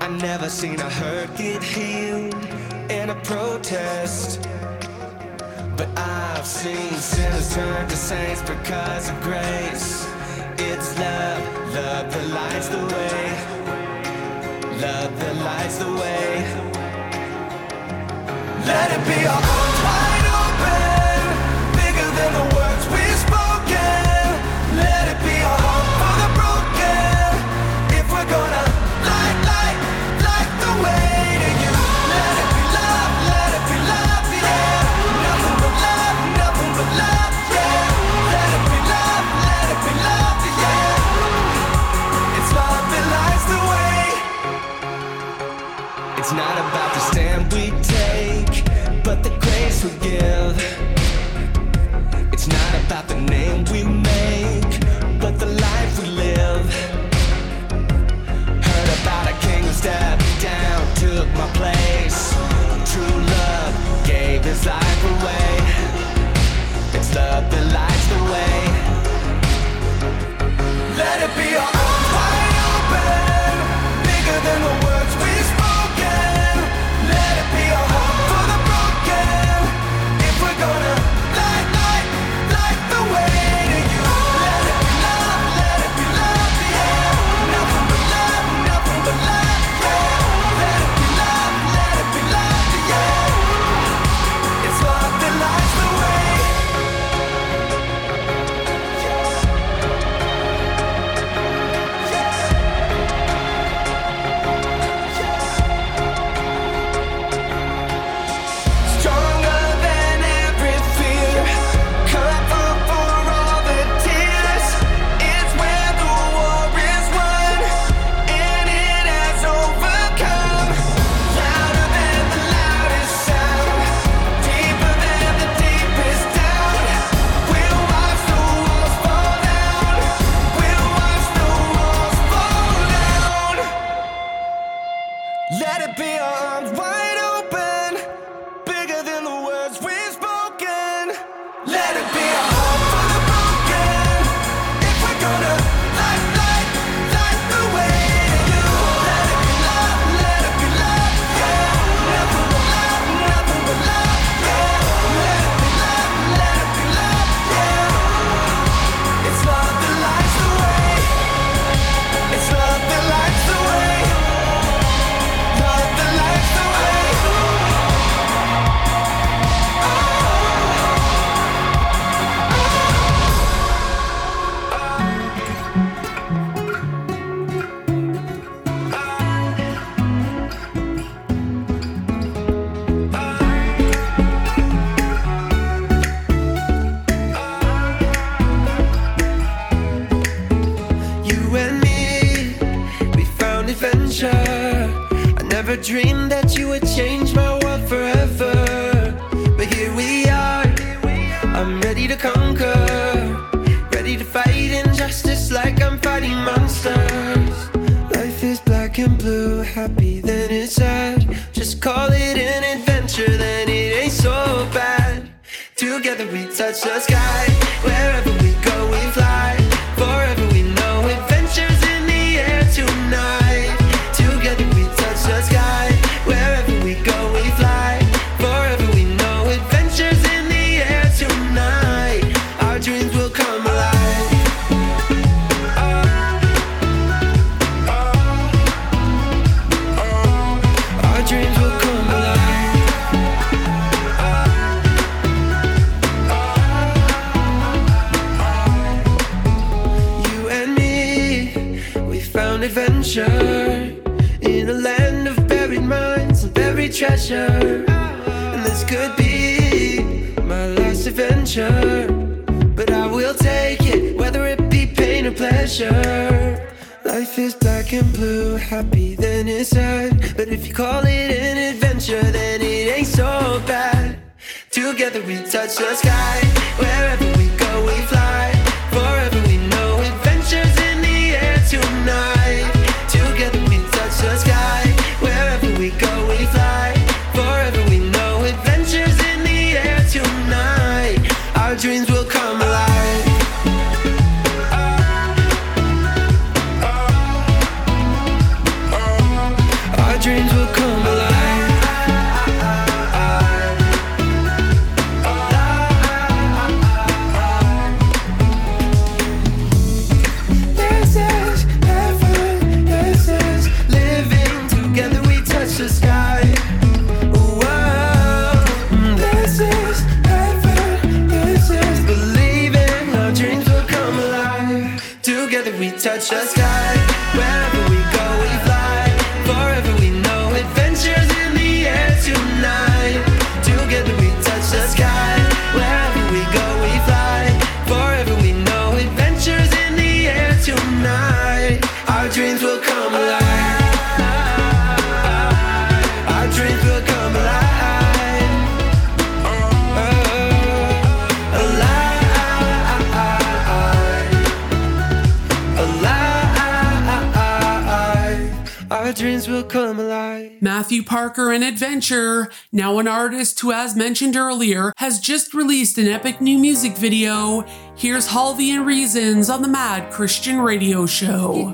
I've never seen a hurt get healed in a protest. But I've seen sinners turn to saints because of grace. It's love, love that lights the way. Love that lights the way. Let it be our arms forget Never dreamed that you would change my world forever. But here we are. I'm ready to conquer. Ready to fight injustice like I'm fighting monsters. Life is black and blue, happy then it's sad. Just call it an adventure, then it ain't so bad. Together we touch the sky. Wherever who, as mentioned earlier, has just released an epic new music video. Here's Hulvey and Reasons on the Mad Christian Radio Show.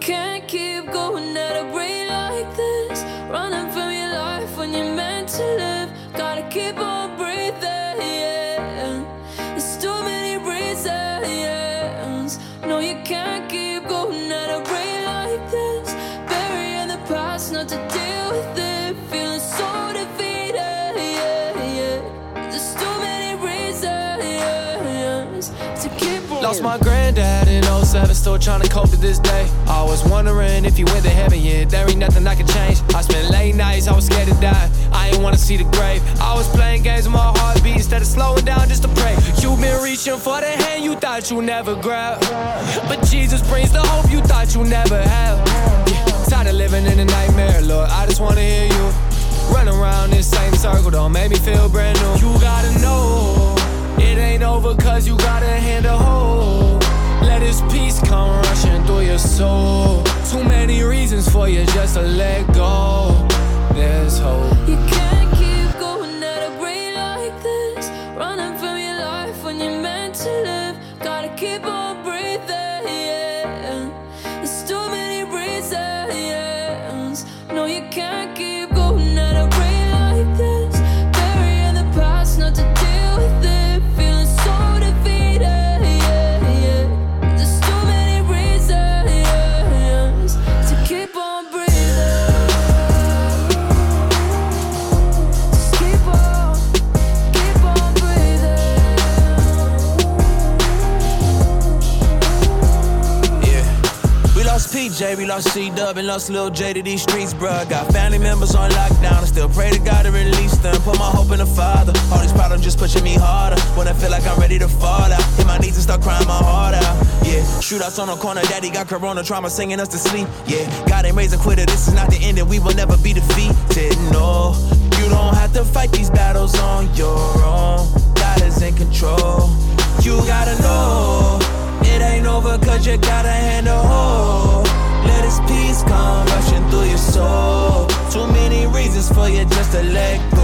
Lost my granddad in 07, still trying to cope to this day. I was wondering if he went to heaven yet. There ain't nothing I can change. I spent late nights, I was scared to die. I ain't wanna see the grave. I was playing games with my heartbeat instead of slowing down just to pray. You've been reaching for the hand you thought you never grab. But Jesus brings the hope you thought you never have. Yeah, tired of living in a nightmare, Lord. I just wanna hear you. Run around this same circle, don't make me feel brand new. You gotta know. It ain't over cause you got a hand to hold. Let his peace come rushing through your soul. Too many reasons for you just to let go. There's hope. PJ, we lost C Dub, and lost Lil J to these streets, bruh. Got family members on lockdown, I still pray to God to release them. Put my hope in the Father. All these problems just pushing me harder. When I feel like I'm ready to fall out, hit my knees and start crying my heart out. Yeah, Shootouts on the corner, daddy got corona trauma singing us to sleep. Yeah, God ain't raised a quitter, this is not the end, and we will never be defeated. No, you don't have to fight these battles on your own. God is in control. You gotta know it ain't over, cause you gotta handle. Too many reasons for you just to let go.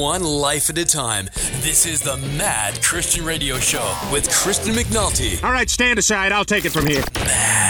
One life at a time. This is the Mad Christian Radio Show with Kristen McNulty. All right, stand aside. I'll take it from here. Mad.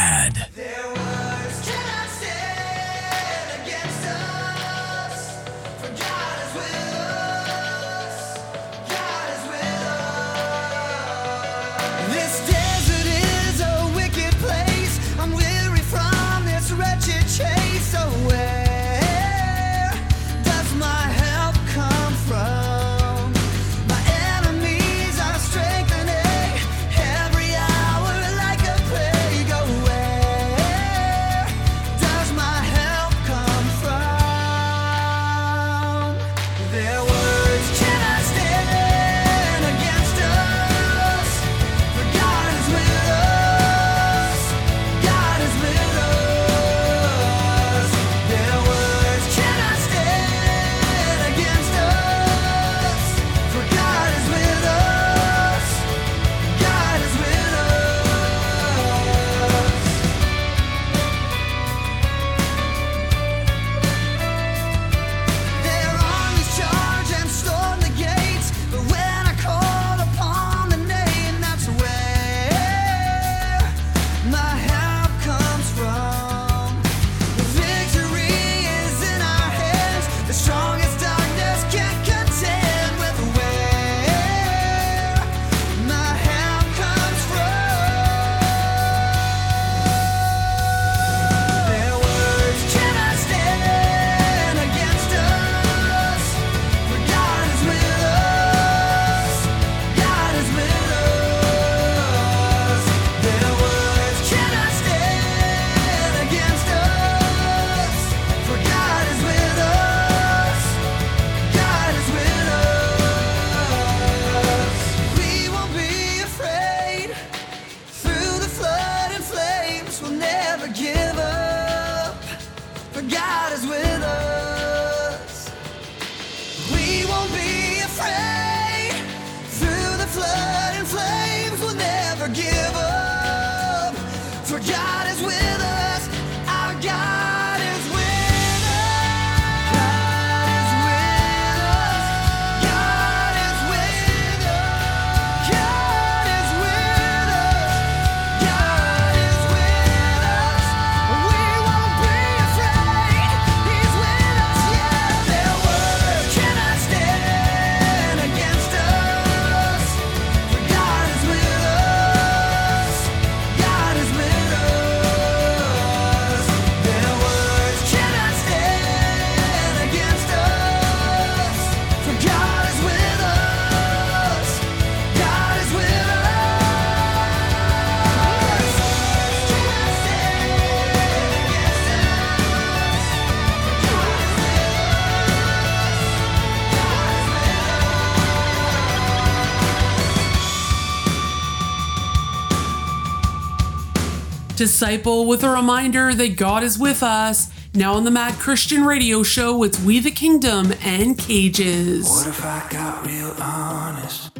Disciple with a reminder that God is with us. Now on the Mad Christian Radio Show, it's We the Kingdom and Cages. What if I got real honest?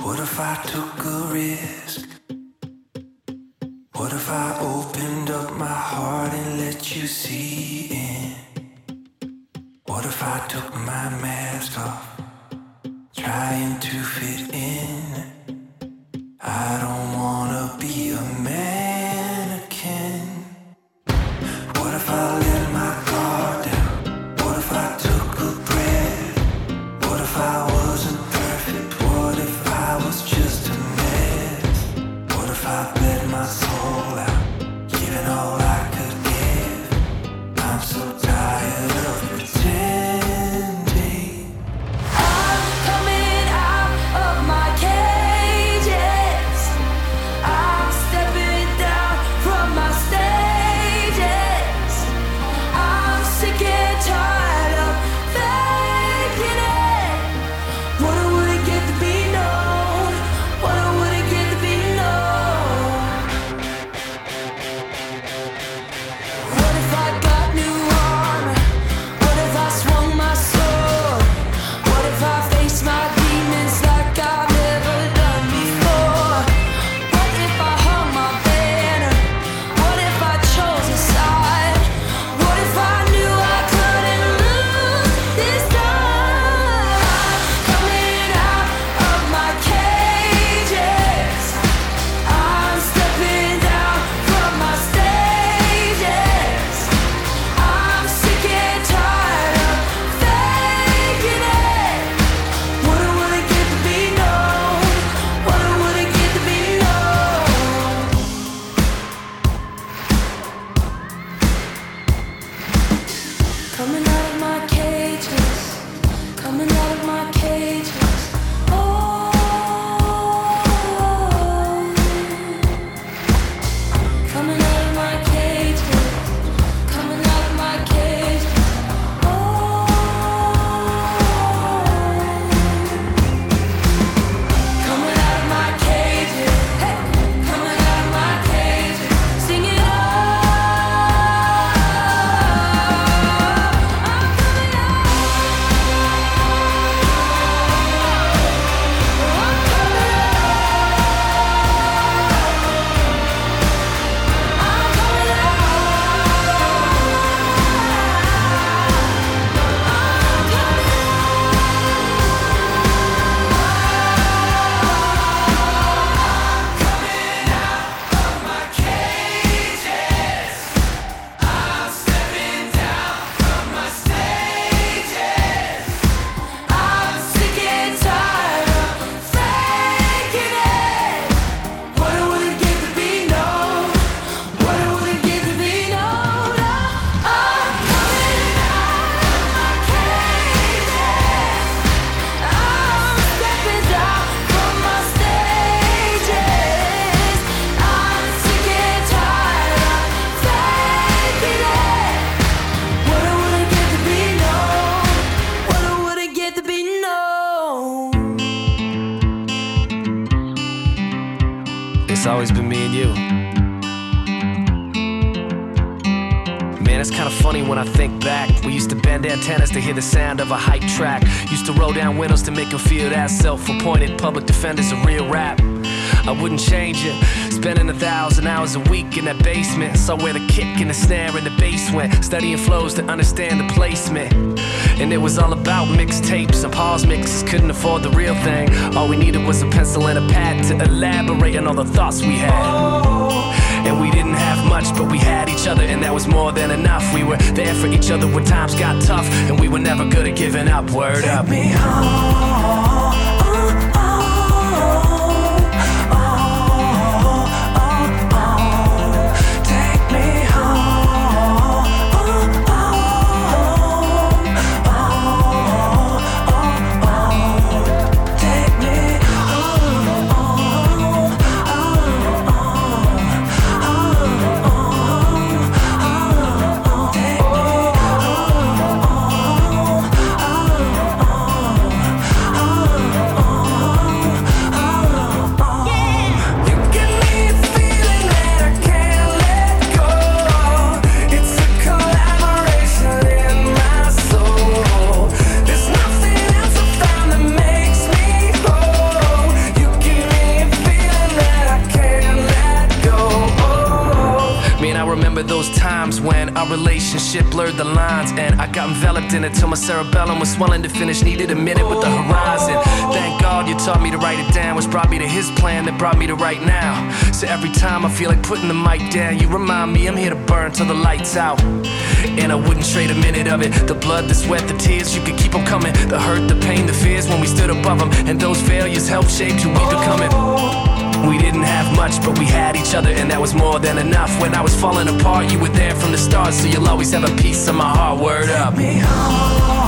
What if I took a risk? defenders of real rap. I wouldn't change it. Spending a thousand hours a week in that basement. Somewhere where the kick and the snare and the bass went. Studying flows to understand the placement. And it was all about mixtapes and pause mixes. Couldn't afford the real thing. All we needed was a pencil and a pad to elaborate on all the thoughts we had. And we didn't have much, but we had each other, and that was more than enough. We were there for each other when times got tough, and we were never good at giving up. Word Take up. Me home. Swelling to finish. Needed a minute with the horizon. Thank God you taught me to write it down, which brought me to his plan that brought me to right now. So every time I feel like putting the mic down, you remind me I'm here to burn till the lights out. And I wouldn't trade a minute of it. The blood, the sweat, the tears, you could keep them coming. The hurt, the pain, the fears when we stood above them. And those failures helped shape who we becoming. We didn't have much, but we had each other, and that was more than enough. When I was falling apart, you were there from the start, so you'll always have a piece of my heart. Word up.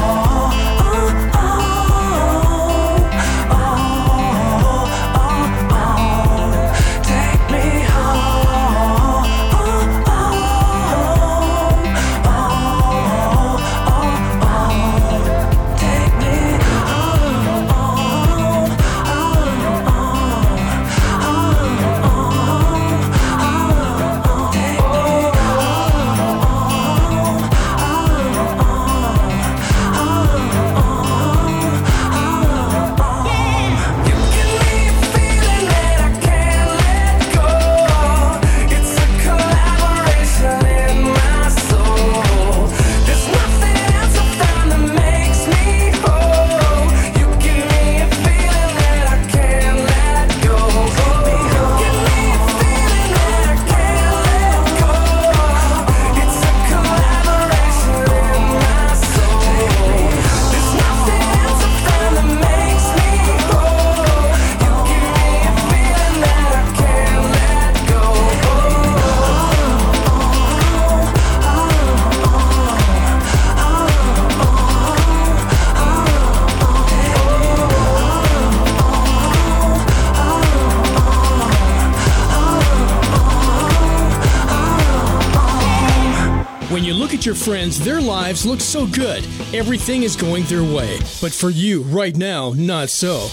Friends, their lives look so good. Everything is going their way. But for you, right now, not so.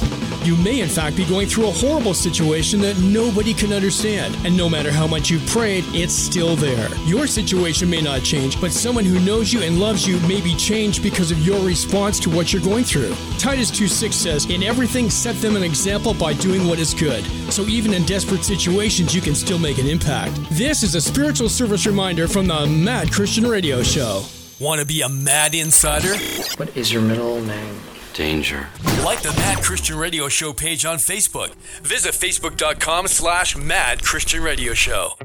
You may, in fact, be going through a horrible situation that nobody can understand. And no matter how much you've prayed, it's still there. Your situation may not change, but someone who knows you and loves you may be changed because of your response to what you're going through. Titus 2:6 says, In everything, set them an example by doing what is good. So even in desperate situations, you can still make an impact. This is a spiritual service reminder from the Mad Christian Radio Show. Want to be a mad insider? What is your middle name? Danger. Like the Mad Christian Radio Show page on Facebook. Visit facebook.com slash Mad Christian Radio Show.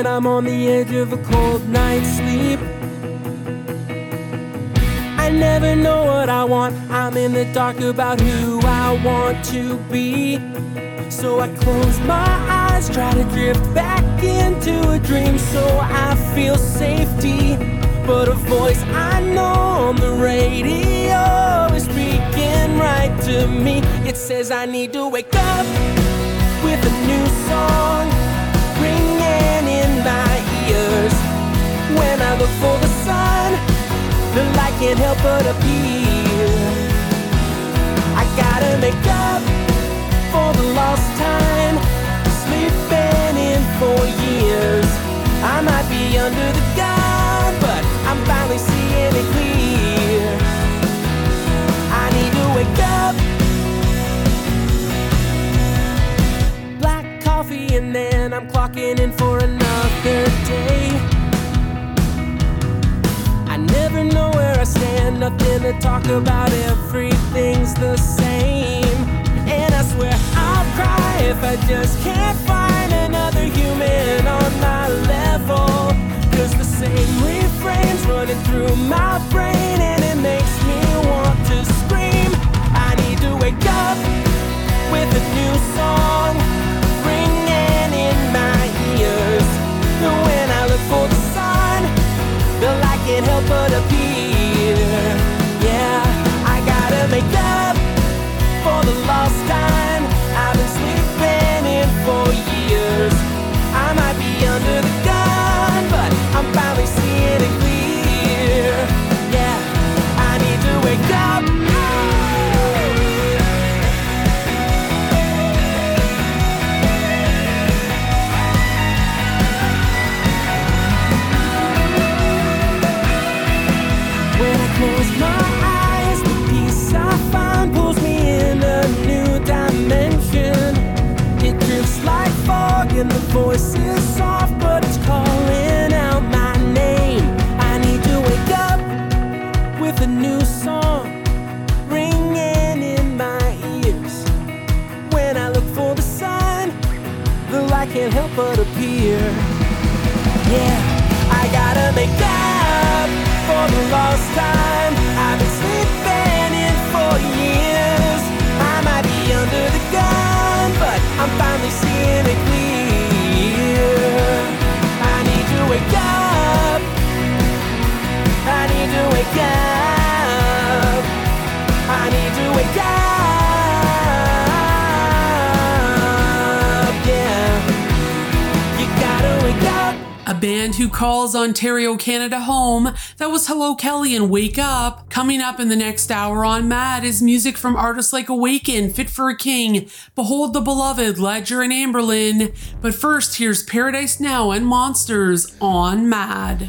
And I'm on the edge of a cold night's sleep. I never know what I want. I'm in the dark about who I want to be. So I close my eyes, try to drift back into a dream so I feel safety. But a voice I know on the radio is speaking right to me. It says I need to wake up with a new song When I look for the sun, the light can't help but appear. I gotta make up for the lost time, sleeping in for years. I might be under the gun, but I'm finally seeing it clear. I need to wake up. Black coffee, and then I'm clocking in for another day. Nothing to talk about, everything's the same. And I swear I'll cry if I just can't find another human on my level. Cause the same refrain's running through my brain, and it makes me want to scream. I need to wake up with a new song ringing in my ears. When I look for the sun, the light can't help but appear. Up for the lost but appear. Yeah, I gotta make up for the lost time. I've been sleeping in for years. I might be under the gun, but I'm finally seeing it clear. I need to wake up. I need to wake up. A band who calls Ontario, Canada home. That was Hello Kelly and Wake Up. Coming up in the next hour on Mad is music from artists like Awaken, Fit for a King, Behold the Beloved, Ledger, and Anberlin. But first, here's Paradise Now and Monsters on Mad.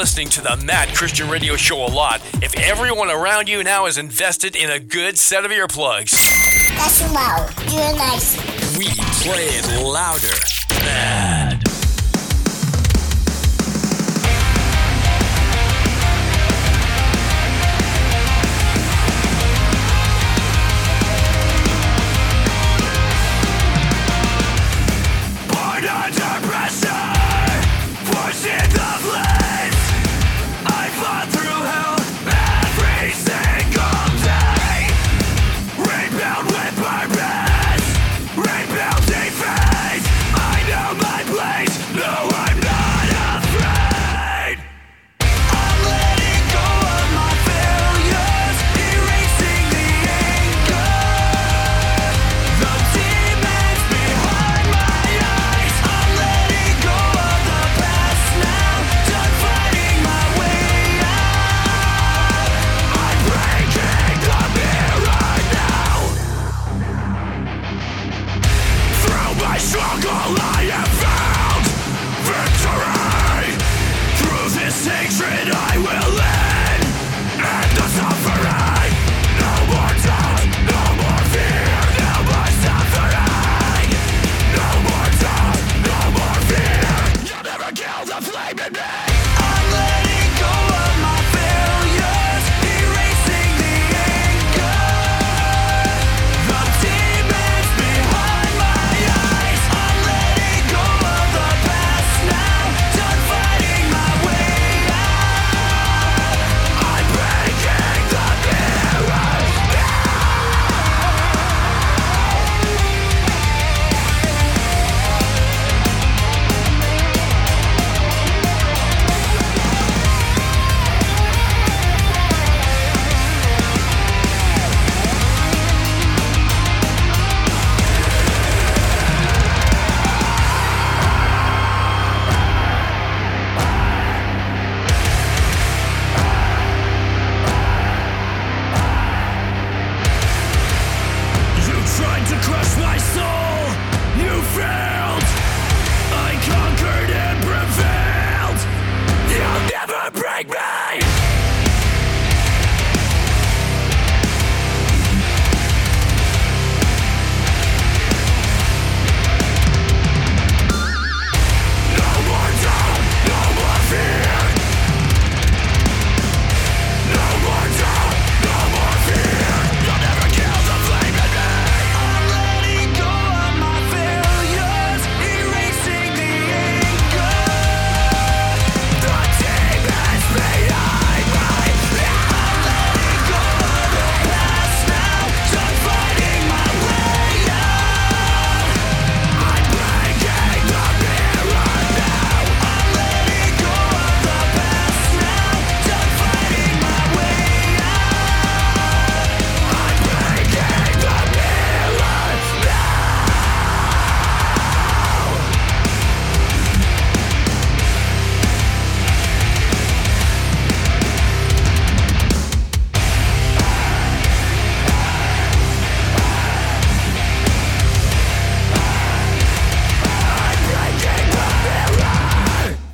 listening to the Mad Christian Radio Show a lot if everyone around you now is invested in a good set of earplugs. That's loud. You're nice. We play it louder.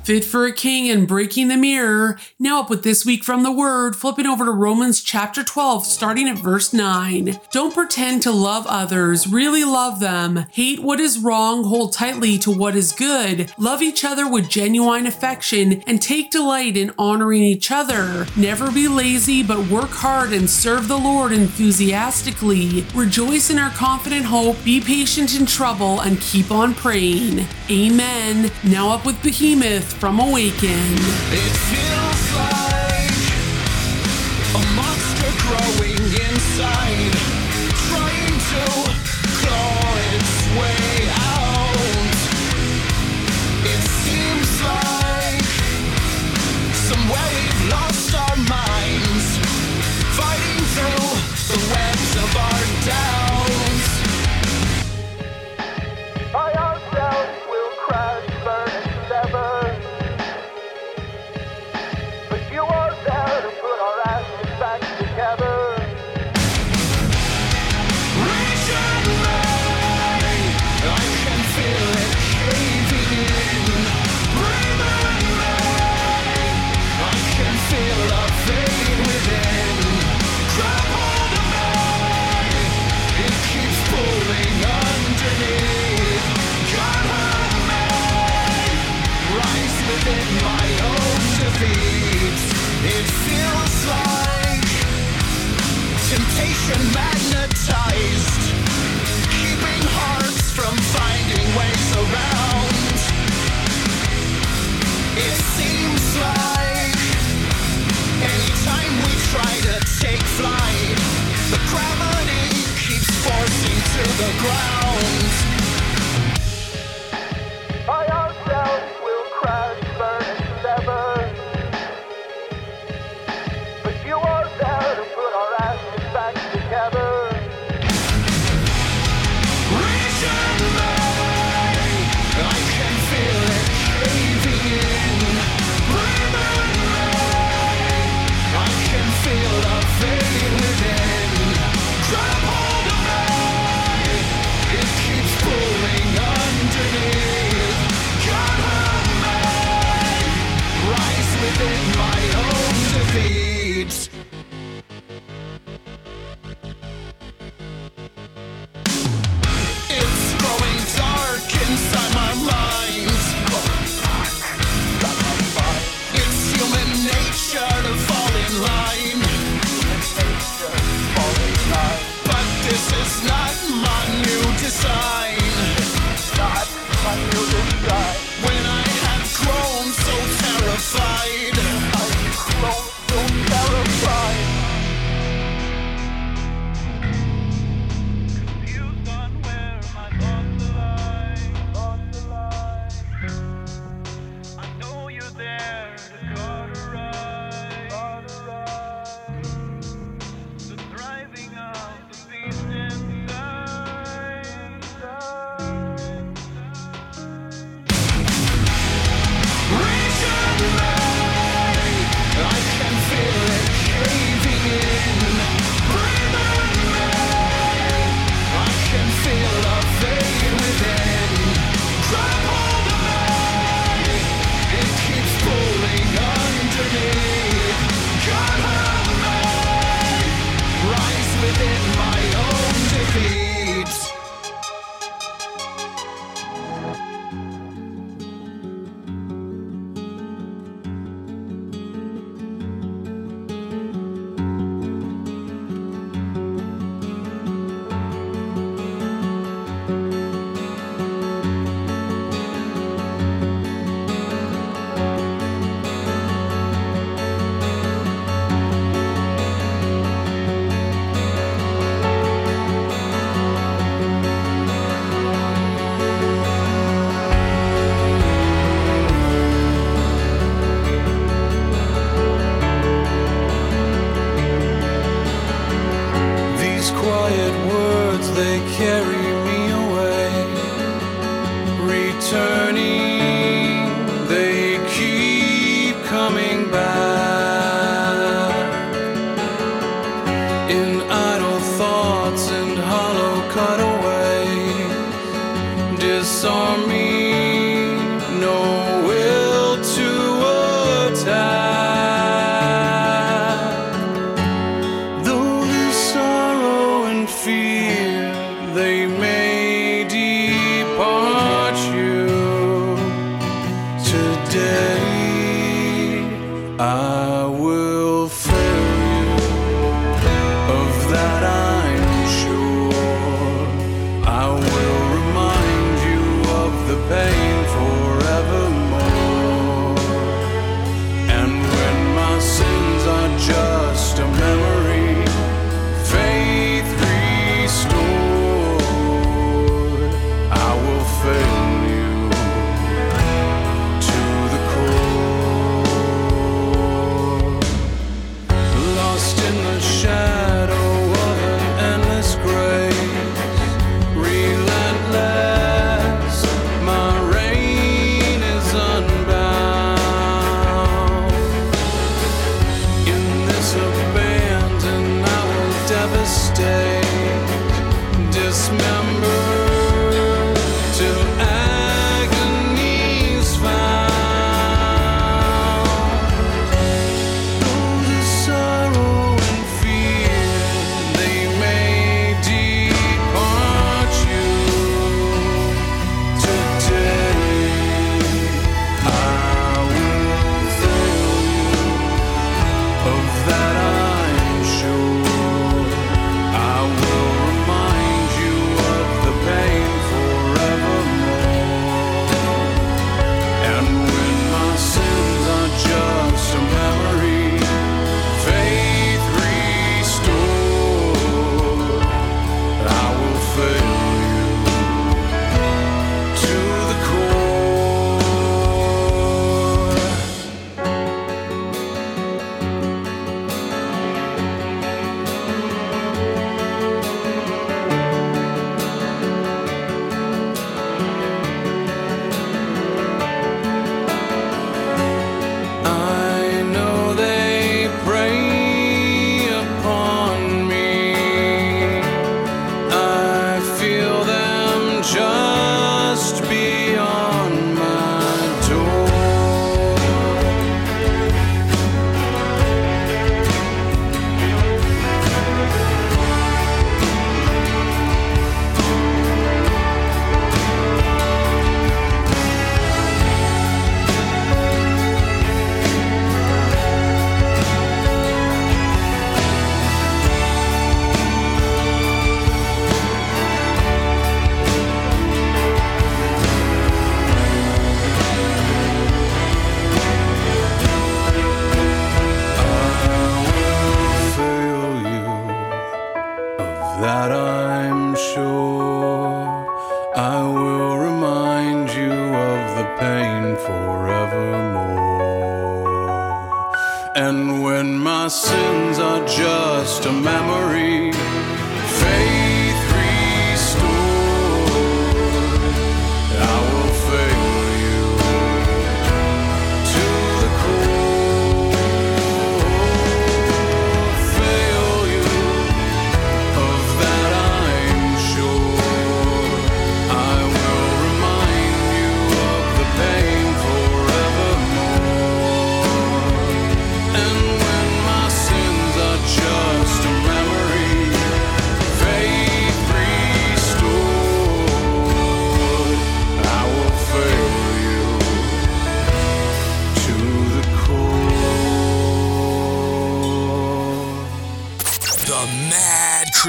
fit for a king and breaking the mirror now, up with this week from the Word, flipping over to Romans chapter 12, starting at verse 9. Don't pretend to love others, really love them. Hate what is wrong, hold tightly to what is good. Love each other with genuine affection, and take delight in honoring each other. Never be lazy, but work hard and serve the Lord enthusiastically. Rejoice in our confident hope, be patient in trouble, and keep on praying. Amen. Now, up with Behemoth from Awaken. It feels a monster growing. The gravity keeps forcing to the ground.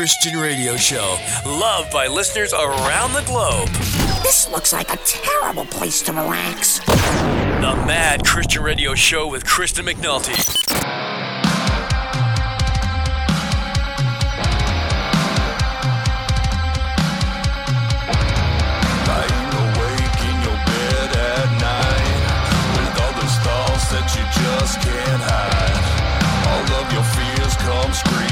Christian radio show, loved by listeners around the globe. This looks like a terrible place to relax. The Mad Christian Radio Show with Kristen McNulty. that you just can't hide. All of your fears come screaming.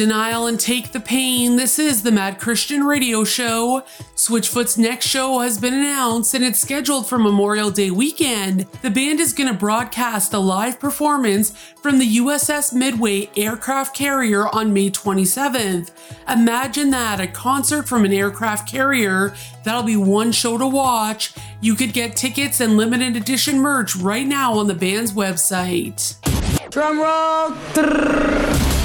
denial and take the pain. This is the Mad Christian Radio Show. Switchfoot's next show has been announced and it's scheduled for Memorial Day weekend. The band is going to broadcast a live performance from the USS Midway aircraft carrier on May 27th. Imagine that a concert from an aircraft carrier. That'll be one show to watch. You could get tickets and limited edition merch right now on the band's website. Drum roll.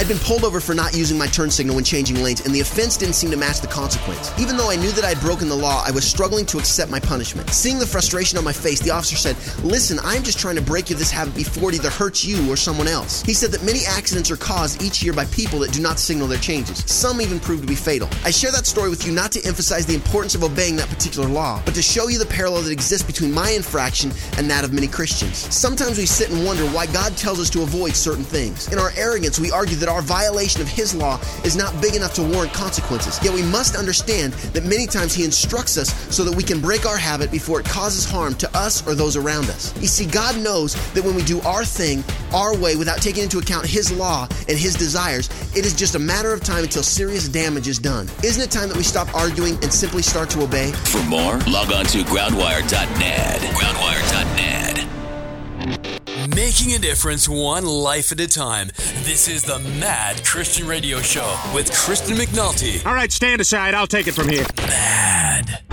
I'd been pulled over for not using my turn signal when changing lanes, and the offense didn't seem to match the consequence. Even though I knew that I'd broken the law, I was struggling to accept my punishment. Seeing the frustration on my face, the officer said, Listen, I'm just trying to break you this habit before it either hurts you or someone else. He said that many accidents are caused each year by people that do not signal their changes. Some even prove to be fatal. I share that story with you not to emphasize the importance of obeying that particular law, but to show you the parallel that exists between my infraction and that of many Christians. Sometimes we sit and wonder why God tells us to avoid certain things. In our arrogance, we argue that our violation of His law is not big enough to warrant consequences. Yet we must understand that many times He instructs us so that we can break our habit before it causes harm to us or those around us. You see, God knows that when we do our thing, our way, without taking into account His law and His desires, it is just a matter of time until serious damage is done. Isn't it time that we stop arguing and simply start to obey? For more, log on to groundwire.net. Groundwire.net. Making a difference one life at a time. This is the Mad Christian Radio Show with Kristen McNulty. All right, stand aside. I'll take it from here. Mad.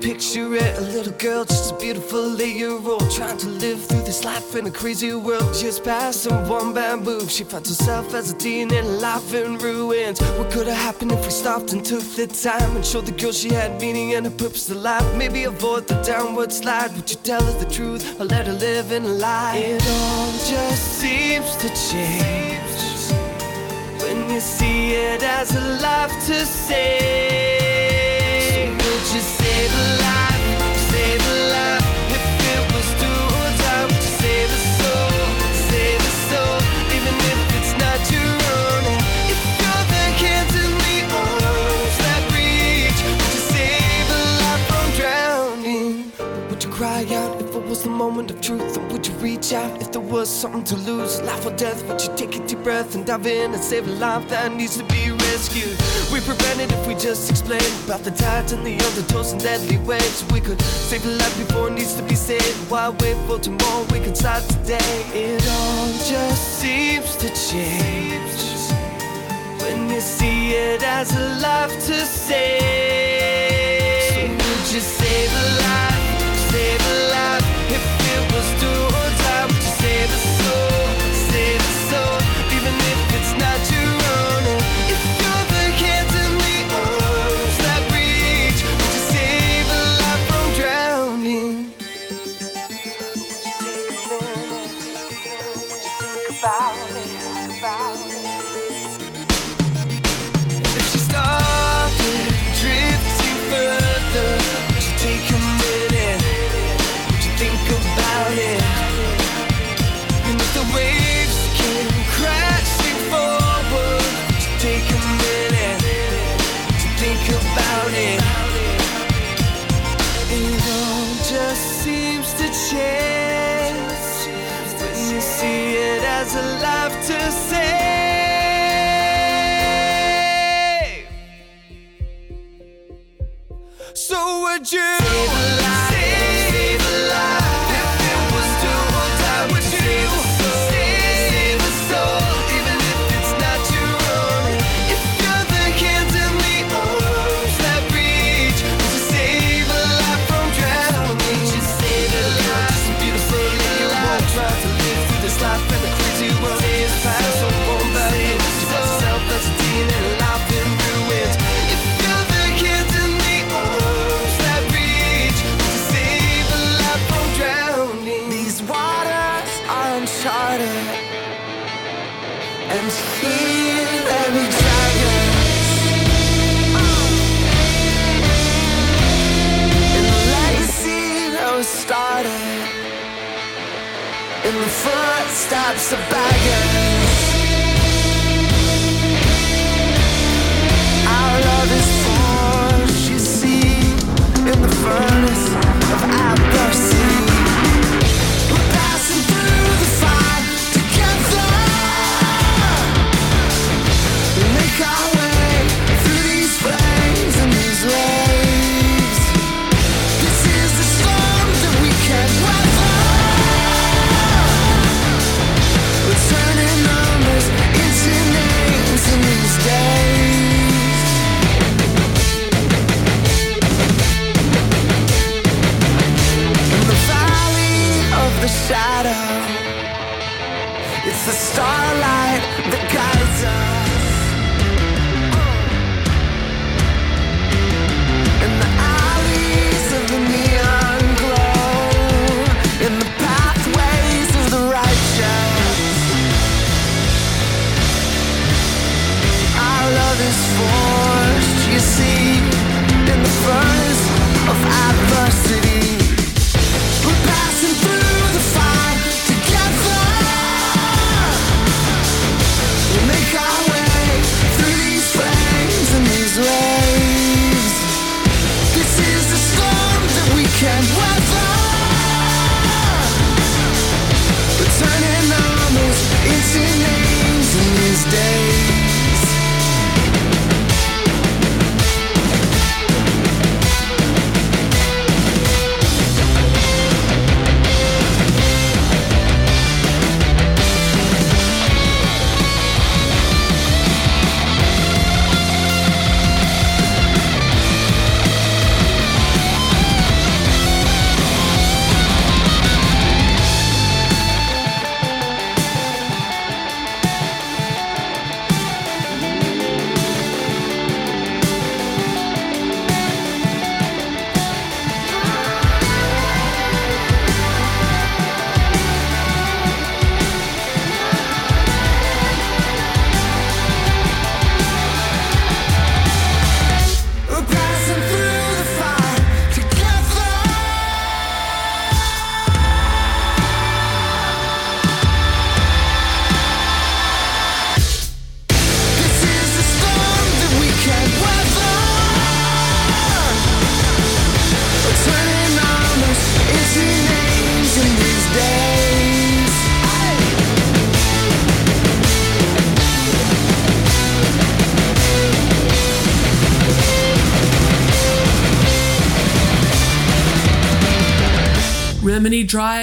Picture it, a little girl, just a beautiful eight-year-old Trying to live through this life in a crazy world. Just passing one bad move She found herself as a teen in life in ruins. What could have happened if we stopped and took the time And showed the girl she had meaning and a purpose to life? Maybe avoid the downward slide Would you tell her the truth or let her live in a lie? It all just seems to change When you see it as a life to save you save a life, out if there was something to lose? Life or death, would you take a deep breath and dive in and save a life that needs to be rescued? We prevent it if we just explain about the tides and the undertows and deadly waves. We could save a life before it needs to be saved. Why wait for tomorrow? We can start today. It all just seems to change when you see it as a life to save. So would you save a life,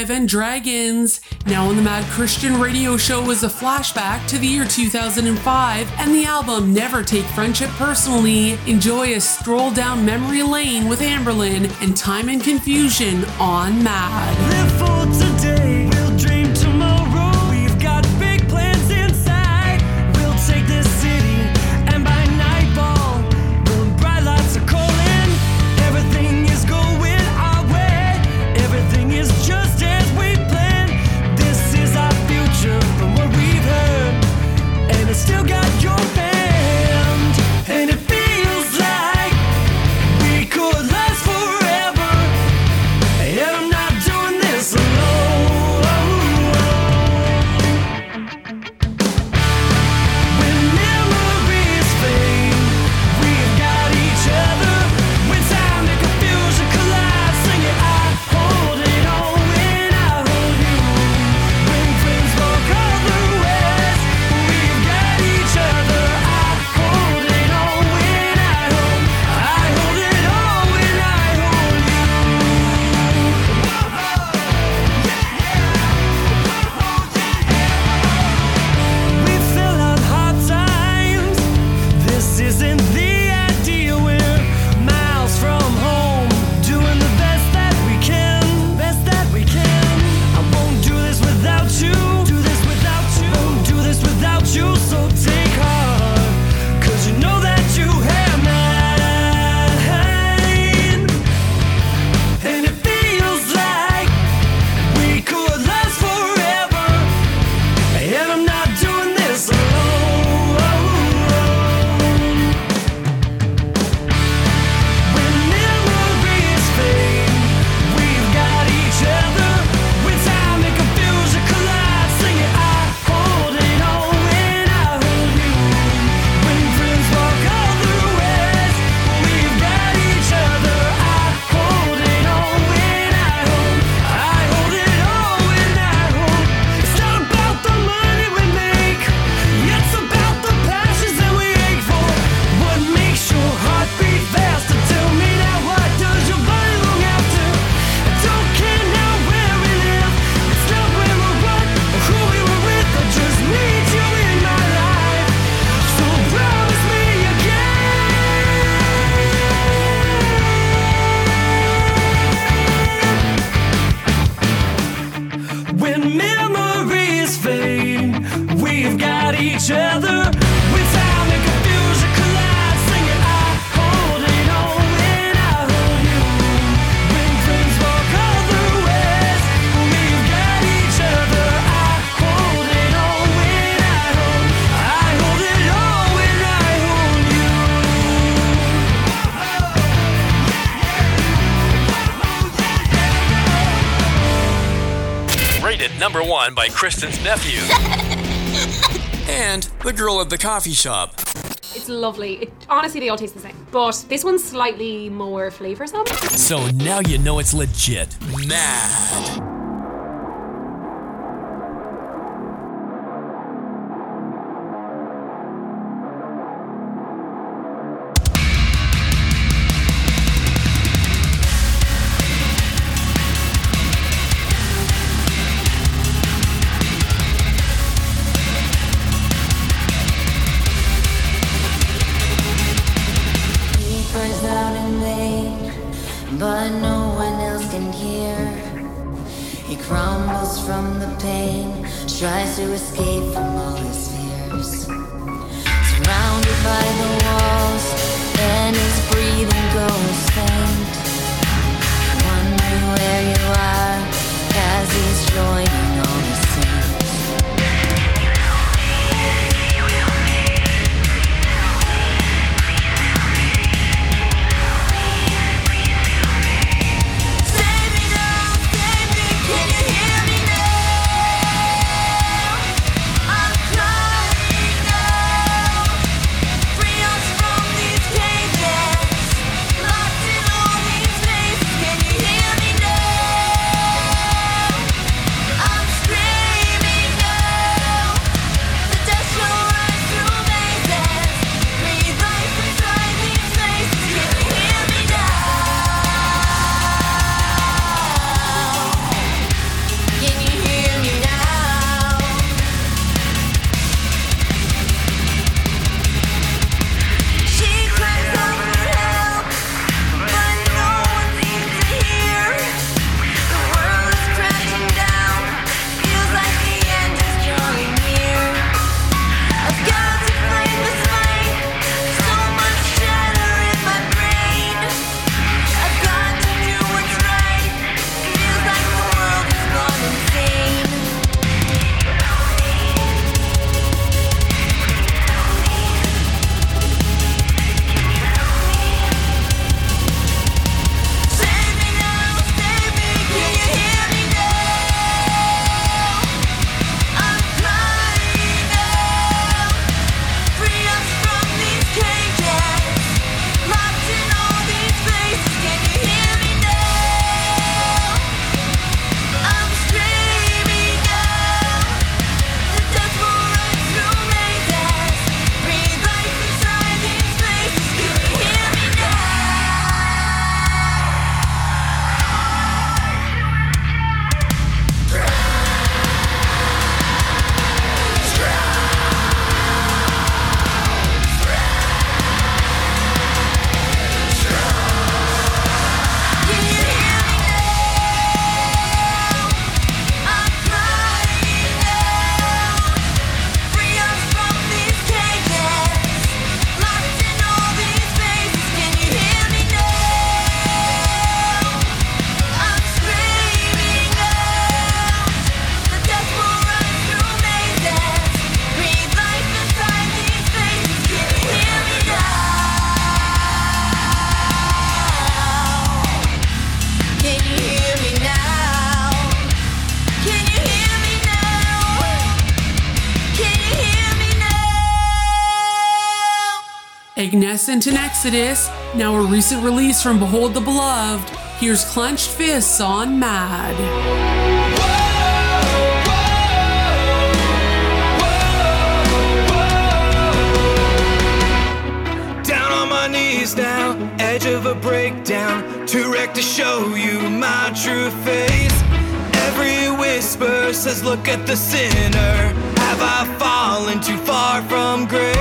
And Dragons. Now on the Mad Christian Radio Show is a flashback to the year 2005 and the album Never Take Friendship Personally. Enjoy a stroll down memory lane with Anberlin and Time and Confusion on Mad. Kristen's nephew. and the girl at the coffee shop. It's lovely. It, honestly, they all taste the same. But this one's slightly more flavoursome. So now you know it's legit. Mad. Sent in Exodus, now a recent release from Behold the Beloved, here's Clenched Fists on Mad. now, edge of a breakdown, too wrecked to show you my true face. Every whisper says, Look at the sinner. Have I fallen too far from grace?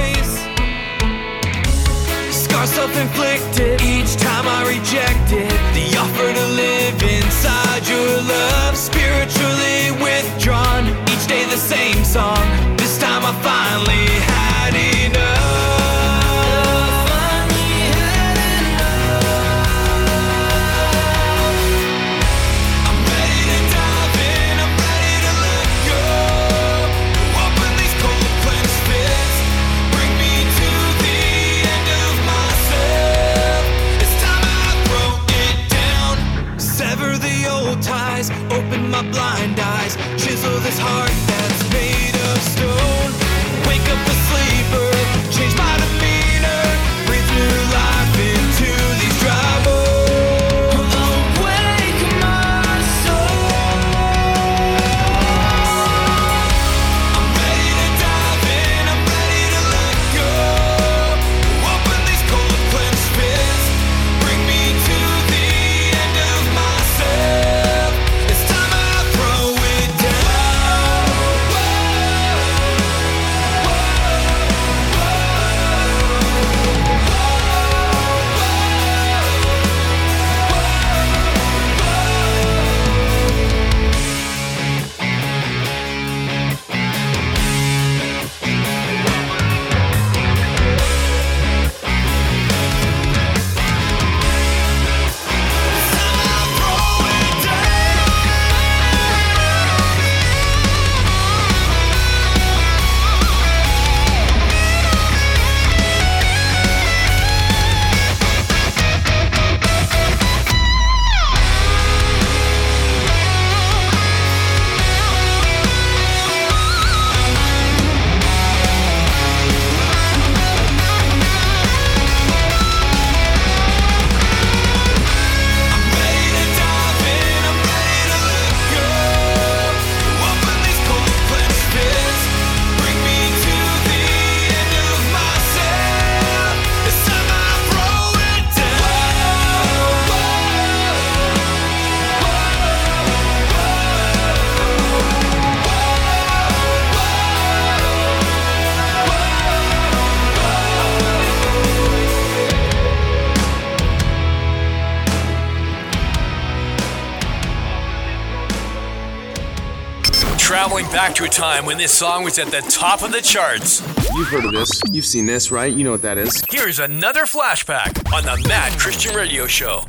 are self-inflicted. Each time I reject it, The offer to live inside your love Spiritually withdrawn. Each day the same song. This time I finally this heart. back to a time when this song was at the top of the charts. You've heard of this. You've seen this, right? You know what that is. Here's another flashback on the Mad Christian Radio Show.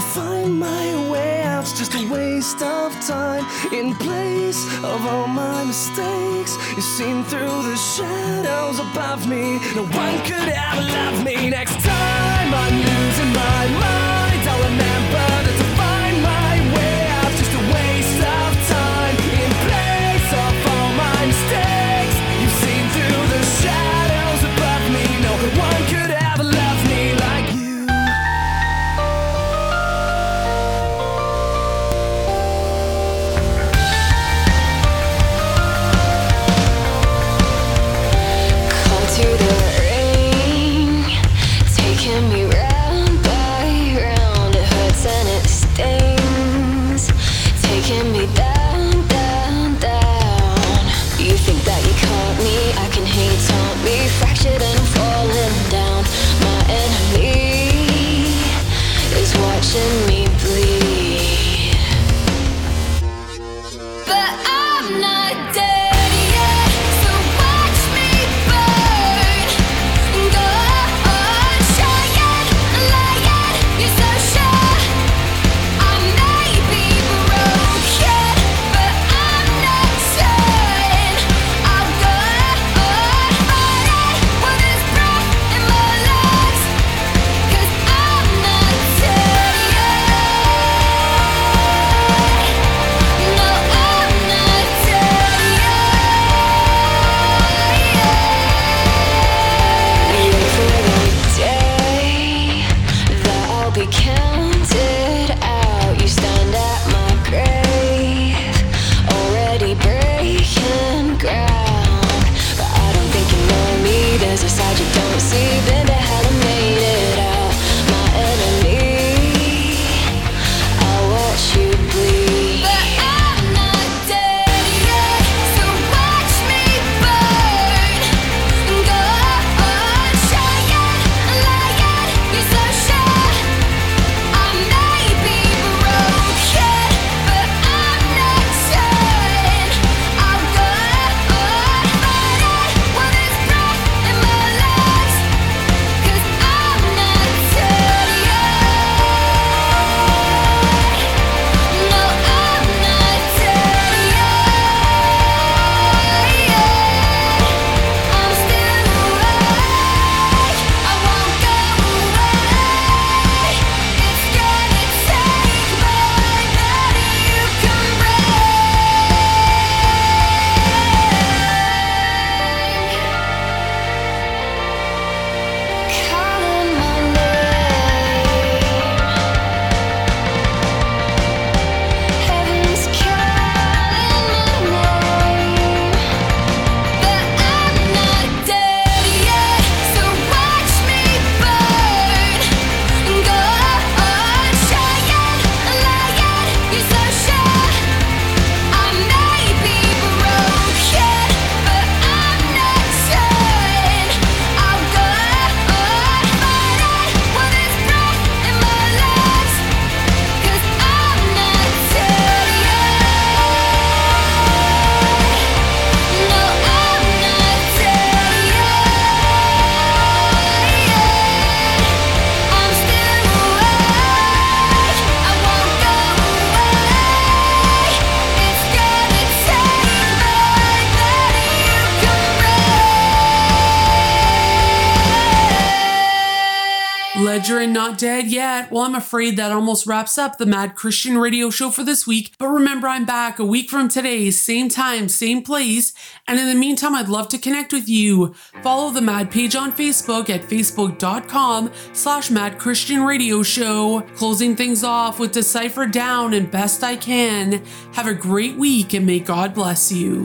to find my way out's just a waste of time. In place of all my mistakes, you're seen through the shadows above me. No one could ever love me. Next time I'm losing my mind, I'll remember the Dead Yet. Well, I'm afraid that almost wraps up the Mad Christian Radio Show for this week. But remember, I'm back a week from today, same time, same place. And in the meantime, I'd love to connect with you. Follow the Mad page on Facebook at facebook.com slash Mad Christian Radio Show. Closing things off with Decipher Down and Best I Can. Have a great week and may God bless you.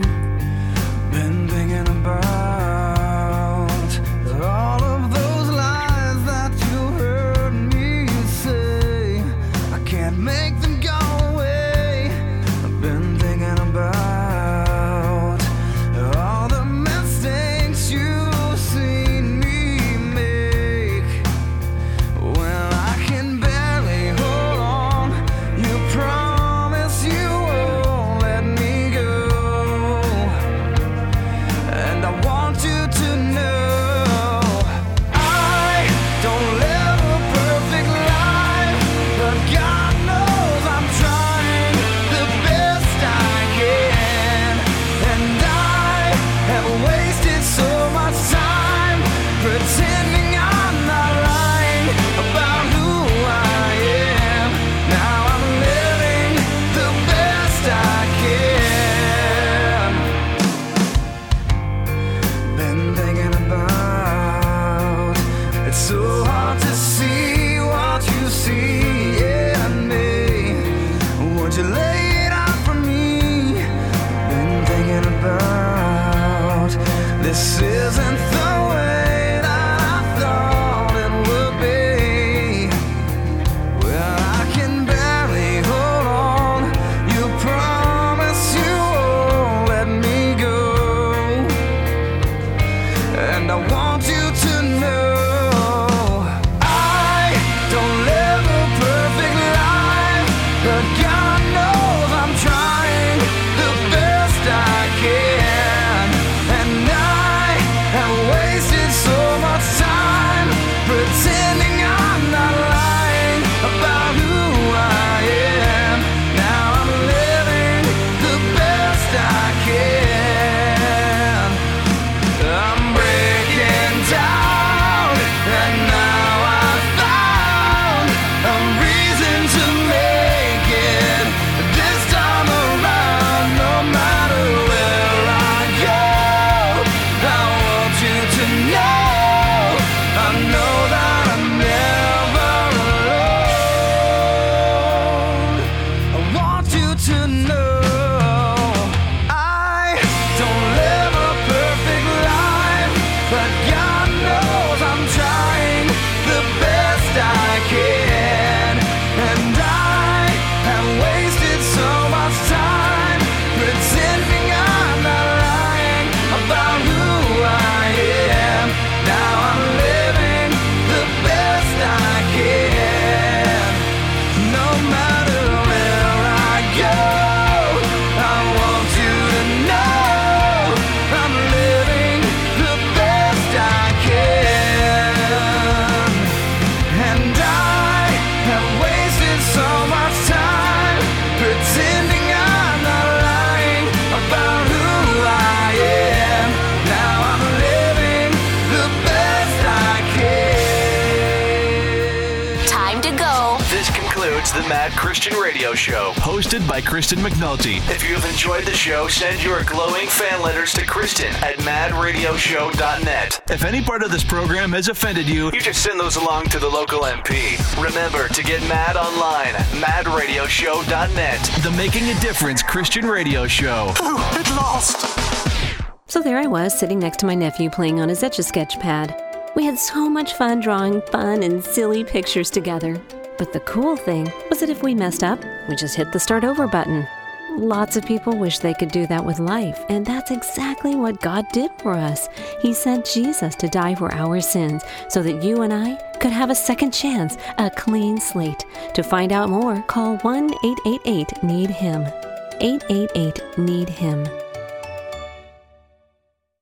Show, hosted by Kristen McNulty. If you have enjoyed the show, send your glowing fan letters to Kristen at madradioshow.net. If any part of this program has offended you, you just send those along to the local MP. Remember to get mad online, at madradioshow.net. The Making a Difference Christian Radio Show. Oh, it lost. So there I was, sitting next to my nephew playing on his Etch a Sketch pad. We had so much fun drawing fun and silly pictures together. But the cool thing was that if we messed up, we just hit the start over button. Lots of people wish they could do that with life, and that's exactly what God did for us. He sent Jesus to die for our sins so that you and I could have a second chance, a clean slate. To find out more, call 1 888 NEED HIM. 888 NEED HIM.